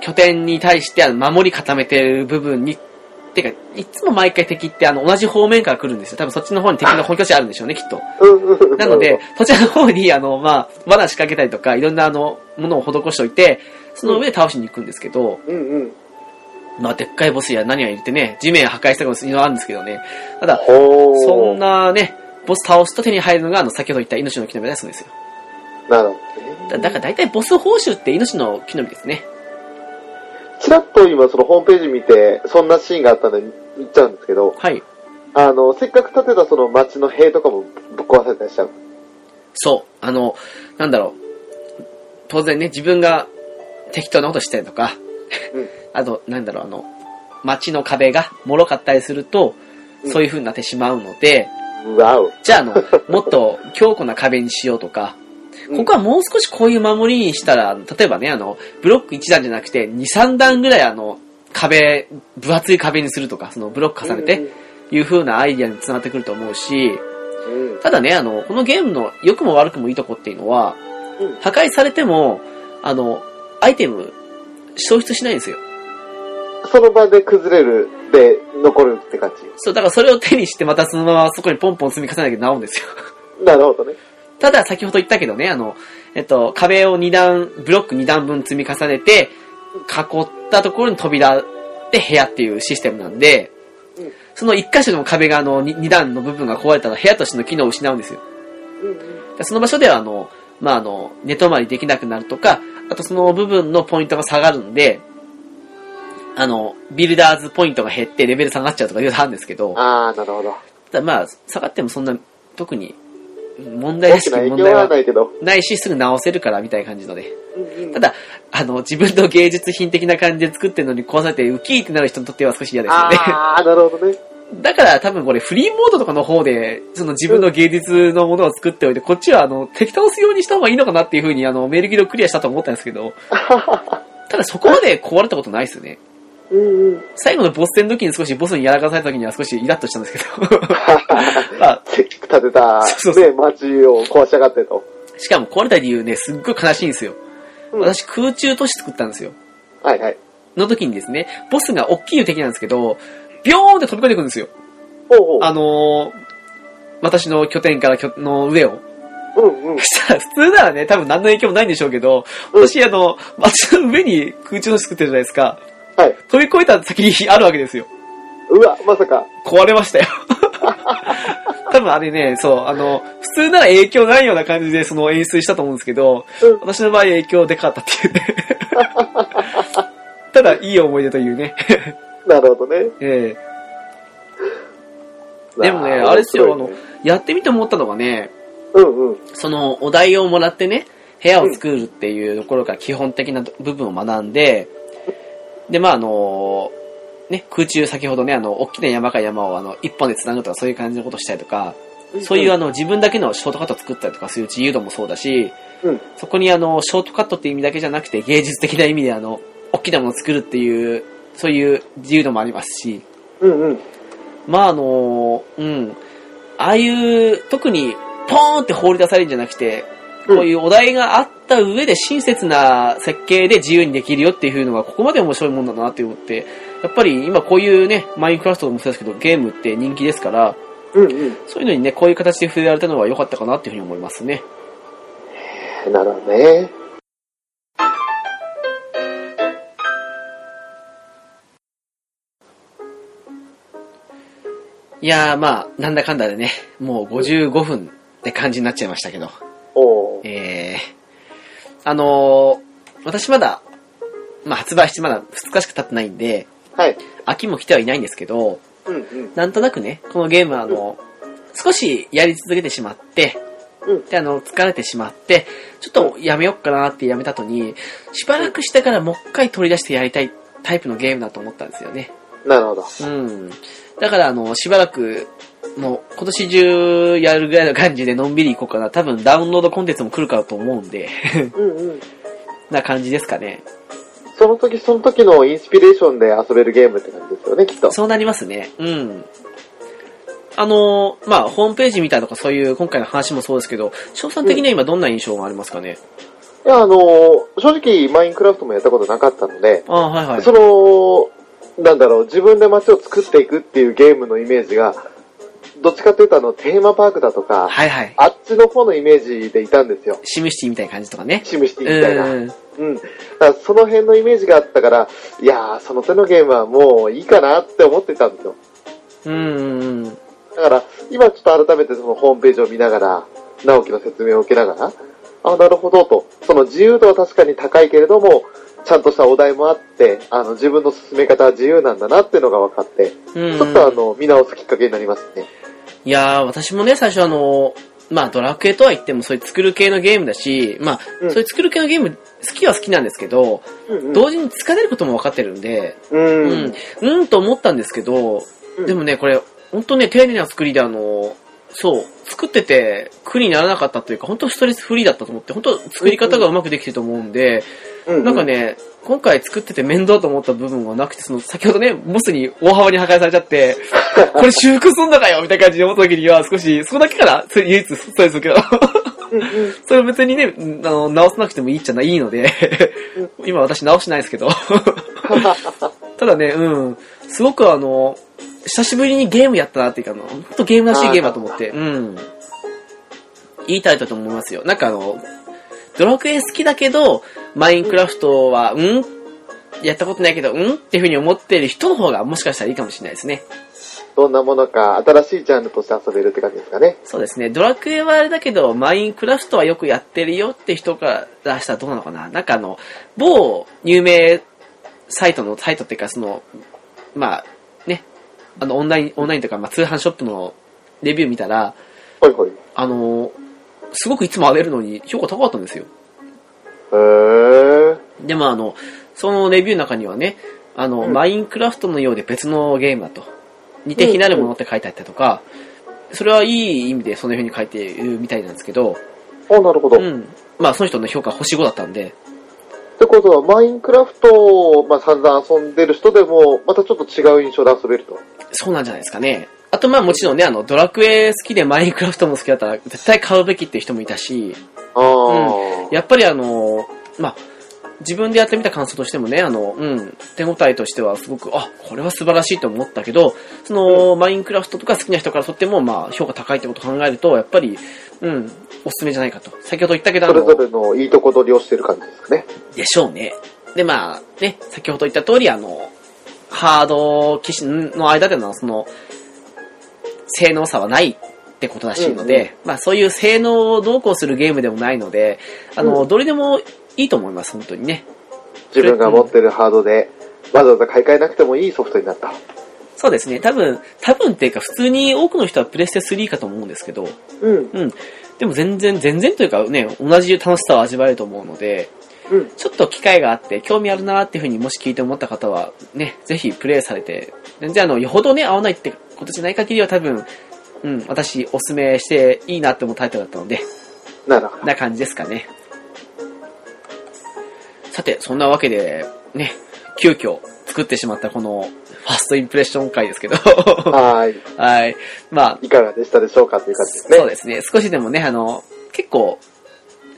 拠点に対してあの守り固めてる部分に、てか、いつも毎回敵ってあの、同じ方面から来るんですよ。多分そっちの方に敵の本拠地あるんでしょうね、きっと。なので、そちらの方に、あの、まあ、罠仕掛けたりとか、いろんなあの、ものを施しておいて、その上で倒しに行くんですけど、うんうん。まあ、でっかいボスや何がいるってね、地面破壊したりもするのあるんですけどね。ただ。そん。なね、ボス倒すと手に入るのが、あの、先ほど言った命の木の実だそうですよ。なるほど。だから大体ボス報酬って命の木の実ですね。ちらっと今そのホームページ見て、そんなシーンがあったので見ちゃうんですけど、はい。あの、せっかく建てたその街の塀とかもぶっ壊されたりしちゃう。そう。あの、なんだろう。当然ね、自分が適当なことしたりとか、うん *laughs* あと、なんだろう、あの、街の壁が脆かったりすると、うんそういう風になってしまうので、うわお。じゃあ、あの、もっと強固な壁にしようとか、うんここはもう少しこういう守りにしたら、例えばね、あの、ブロック1段じゃなくて、2、3段ぐらいあの、壁、分厚い壁にするとか、そのブロック重ねて、いう風なアイディアにつながってくると思うし。ただね、あの、このゲームの良くも悪くもいいとこっていうのは、うん破壊されても、あの、アイテム、消失しないんですよ。その場で崩れるで残るって感じ。そう、だからそれを手にしてまたそのままそこにポンポン積み重ねなきゃ治るんですよ。なるほどね。ただ、先ほど言ったけどね、あの、えっと、壁を2段、ブロック2段分積み重ねて、囲ったところに扉で部屋っていうシステムなんで、うんその1箇所でも壁があの 2, 段の部分が壊れたら部屋としての機能を失うんですよ。うんうん。でその場所ではあの、まあ、あの、寝泊まりできなくなるとか、あとその部分のポイントが下がるんで、あの、ビルダーズポイントが減ってレベル下がっちゃうとかいうのあるんですけど、あー、なるほど。ただまあ、下がってもそんな、特に、問題らし問題はないし、すぐ直せるからみたいな感じので。ただ、あの、自分の芸術品的な感じで作ってるのに壊されてウキーってなる人にとっては少し嫌ですよね。あー、なるほどね。だから多分これフリーモードとかの方で、その自分の芸術のものを作っておいて、こっちはあの、敵倒すようにした方がいいのかなっていう風にあの、メールギルをクリアしたと思ったんですけど、*laughs* ただそこまで壊れたことないですよね。うんうん。最後のボス戦の時に少しボスにやらかされた時には少しイラッとしたんですけど。*laughs* まあ、せっかく建てた、そうそうね、街を壊しやがってと。しかも壊れた理由ね、すっごい悲しいんですよ。うん私空中都市作ったんですよ。はいはい。の時にですね、ボスが大きい敵なんですけど、ビョーンって飛び込んでくるんですよ。ほうほう。あのー、私の拠点から拠の上を。うんうん。そしたら普通ならね、多分何の影響もないんでしょうけど、うん私あの、街の上に空中都市作ってるじゃないですか。はい。飛び越えた先にあるわけですよ。うわ、まさか。壊れましたよ。*laughs* 多分あれね、そう、あの、普通なら影響ないような感じでその演出したと思うんですけど、うん私の場合影響でかかったっていうね。*laughs* ただ、いい思い出というね。なるほどね。ええでもね、あれですよ、あの、やってみて思ったのがね、うんうん。そのお題をもらってね、部屋を作るっていうところから基本的な部分を学んで、で、まああの、ね、空中先ほどね、あの、大きな山か山をあの、一本で繋ぐとかそういう感じのことしたりとか、そういうあの、自分だけのショートカットを作ったりとかそういう自由度もそうだし、うん。そこにあの、ショートカットっていう意味だけじゃなくて芸術的な意味であの、大きなものを作るっていう、そういう自由度もありますし、うんうん。まああの、うん。ああいう、特に、ポーンって放り出されるんじゃなくて、こういうお題があった上で親切な設計で自由にできるよっていうのが、ここまで面白いもんだなって思って、やっぱり今こういうね、マインクラフトもそうですけど、ゲームって人気ですから、うんうん。そういうのにね、こういう形で触れられたのは良かったかなっていうふうに思いますね。なるほどね。いやー、まあ、なんだかんだでね、もう55分って感じになっちゃいましたけど。えー、あのー私まだ、まあ発売してまだ2日しか経ってないんで、はい。秋も来てはいないんですけど、うんうん。なんとなくね、このゲームはあの、少しやり続けてしまって、うんで、あの、疲れてしまって、ちょっとやめよっかなってやめた後に、しばらくしてからもう一回取り出してやりたいタイプのゲームだと思ったんですよね。なるほど。うん。だからあの、しばらく、もう今年中やるぐらいの感じでのんびりいこうかな。多分ダウンロードコンテンツも来るかと思うんで、うんうん。な感じですかね。その時その時のインスピレーションで遊べるゲームって感じですよね、きっと。そうなりますね。うん。あのーまあ、ホームページ見たとかそういう今回の話もそうですけど、翔さん的には今どんな印象がありますかね、いや、あのー正直マインクラフトもやったことなかったので、ああ、はいはい。その、なんだろう、自分で街を作っていくっていうゲームのイメージが、どっちかっていうとあの、テーマパークだとか、はいはい。あっちの方のイメージでいたんですよ。シムシティみたいな感じとかね。シムシティみたいな。うん。うん。だからその辺のイメージがあったから、いやー、その手のゲームはもういいかなって思ってたんですよ。うんうん。だから、今ちょっと改めてそのホームページを見ながら、直樹の説明を受けながら、あ、なるほどと。その自由度は確かに高いけれども、ちゃんとしたお題もあって、あの、自分の進め方は自由なんだなっていうのが分かって、うんちょっとあの、見直すきっかけになりますね。いやー、私もね、最初あの、まあ、ドラクエとは言ってもそういう作る系のゲームだし、まあ、うんそういう作る系のゲーム好きは好きなんですけど、うんうん。同時に疲れることも分かってるんで、う。うんん、うんと思ったんですけど、うんでもね、これ、本当ね、丁寧な作りであの、そう、作ってて苦にならなかったというか、本当ストレスフリーだったと思って、本当作り方がうまくできてると思うんで、うん。なんかね、今回作ってて面倒と思った部分はなくて、その、先ほどね、ボスに大幅に破壊されちゃって、*laughs* これ修復すんのかよみたいな感じで思った時には、少し、そこだけかな？それ唯一ストレス受けた。うんうん。*laughs* それ別にね、あの、直さなくてもいいっちゃないいので、今私直してないですけど。*laughs* ただね、うん、すごくあの、久しぶりにゲームやったなっていうか、あの、ほんとゲームらしいゲームだと思って、うん。いいタイトルだと思いますよ。なんかあの、ドラクエ好きだけど、マインクラフトは、うん？やったことないけど、うん？っていう風に思ってる人の方がもしかしたらいいかもしれないですね。どんなものか、新しいジャンルとして遊べるって感じですかね。そうですね。ドラクエはあれだけど、マインクラフトはよくやってるよって人からしたらどうなのかななんかあの、某有名サイトの、サイトっていうかその、まあ、ね、あの、オンライン、オンラインとか、まあ、通販ショップのレビュー見たら、ほいほい。あの、すごくいつも上げるのに評価高かったんですよ。へー。でもあの、そのレビューの中にはね、あの、うんマインクラフトのようで別のゲームだと。似て非なるものって書いてあったりとか、それはいい意味でそのように書いているみたいなんですけど、あ、なるほど。っうん。まあ、その人の評価星5だったんで、てことは、マインクラフトを、まあ、散々遊んでる人でも、またちょっと違う印象で遊べると。そうなんじゃないですかね。あと、まあもちろんね、あの、ドラクエ好きでマインクラフトも好きだったら、絶対買うべきっていう人もいたし、ああ、やっぱりあの、まあ、自分でやってみた感想としてもね、あの、うん、手応えとしてはすごく、あ、これは素晴らしいと思ったけど、その、マインクラフトとか好きな人からとっても、まあ、評価高いってことを考えると、やっぱり、うん、おすすめじゃないかと。先ほど言ったけど、それぞ、れのいいとこ取りをしてる感じですかね。でしょうね。で、まあ、ね、先ほど言った通り、あの、ハード機種の間での、その、性能差はないってことらしいので、うんうまあそういう性能をどうこうするゲームでもないので、あの、うんどれでもいいと思います、本当にね。自分が持ってるハードで、わざわざ買い替えなくてもいいソフトになった。そうですね、多分、多分っていうか普通に多くの人はプレステ3かと思うんですけど、うん。うん。でも全然、全然というかね、同じ楽しさを味わえると思うので、うん。ちょっと機会があって、興味あるなーっていうふうにもし聞いて思った方は、ね、ぜひプレイされて、全然あの、よほどね、合わないってことじゃない限りは多分、うん、私、おすすめしていいなって思うタイトルだったので、なるほど。な感じですかね。さて、そんなわけで、ね、急遽作ってしまったこの、ファーストインプレッション回ですけど、はーい。はい。まあ、いかがでしたでしょうかという感じですね。そうですね。少しでもね、あの、結構、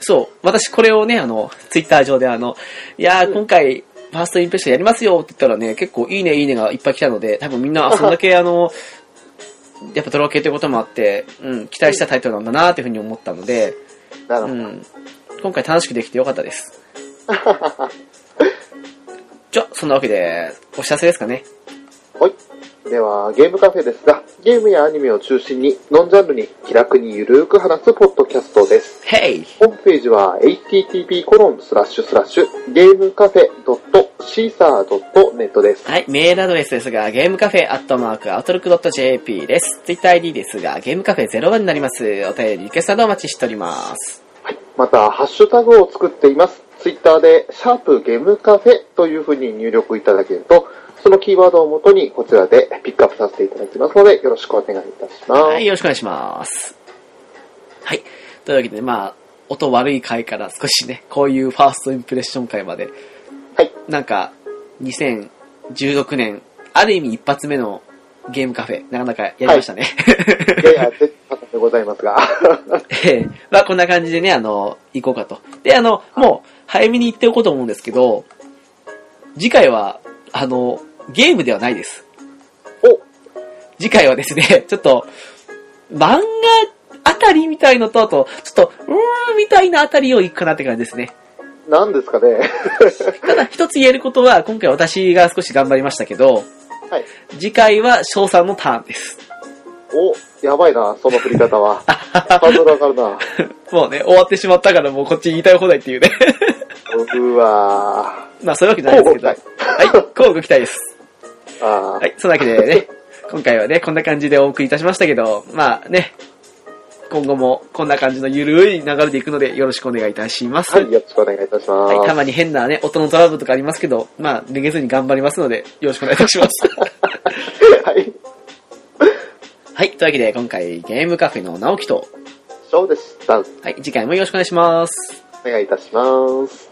そう、私これをね、あの、ツイッター上であの、いやー、うん今回、フファーストインプレッションやりますよって言ったらね、結構いいねいいねがいっぱい来たので、多分みんな、あそんだけあの、やっぱドラ系ということもあって、うん、期待したタイトルなんだなっていうふうに思ったので、なるほど。うん、今回楽しくできてよかったです。*laughs* じゃ、そんなわけで、お知らせですかね。はい。では、ゲームカフェですが、ゲームやアニメを中心に、ノンジャンルに気楽にゆるーく話すポッドキャストです。ヘイホームページは http コロンスラッシュスラッシュゲームカフェ .caesar.net です。はい、メールアドレスですが、ゲームカフェアットマークアウトロックドット JP です。ツイッター ID ですが、ゲームカフェ01になります。お便りリクエストなどお待ちしております。はい。また、ハッシュタグを作っています。ツイッターで、シャープゲームカフェというふうに入力いただけると、そのキーワードをもとにこちらでピックアップさせていただきますので、よろしくお願いいたします。はい、よろしくお願いします。はい。というわけで、まあ、音悪い回から少しね、こういうファーストインプレッション回まで、はい。なんか、2016年、ある意味一発目のゲームカフェ、なかなかやりましたね。やや、絶対でございますが。*laughs* ええまあこんな感じでね、あの、行こうかと。で、あの、もう、早めに言っておこうと思うんですけど、次回は、あの、ゲームではないです。お、次回はですね、*laughs* ちょっと、漫画あたりみたいのと、あと、ちょっと、うーん、みたいなあたりを行くかなって感じですね。何ですかね。*laughs* ただ、一つ言えることは、今回私が少し頑張りましたけど、はい。次回は翔さんのターンです。お、やばいな、その振り方は。*laughs* ハードル上がるな。もうね、終わってしまったからもうこっち言いたい放題っていうね。うわまあそういうわけじゃないですけど。はい、交互期待です。ー。あーはい、そんなわけでね、今回はね、こんな感じでお送りいたしましたけど、まあね、今後もこんな感じのゆるい流れでいくのでよろしくお願いいたします。はい、よろしくお願いいたします。はい、たまに変なね、音のトラブルとかありますけど、まあ、めげずに頑張りますので、よろしくお願いいたします。*laughs* はい。はい、というわけで今回ゲームカフェの直樹と、そうでした。はい、次回もよろしくお願いします。お願いいたします。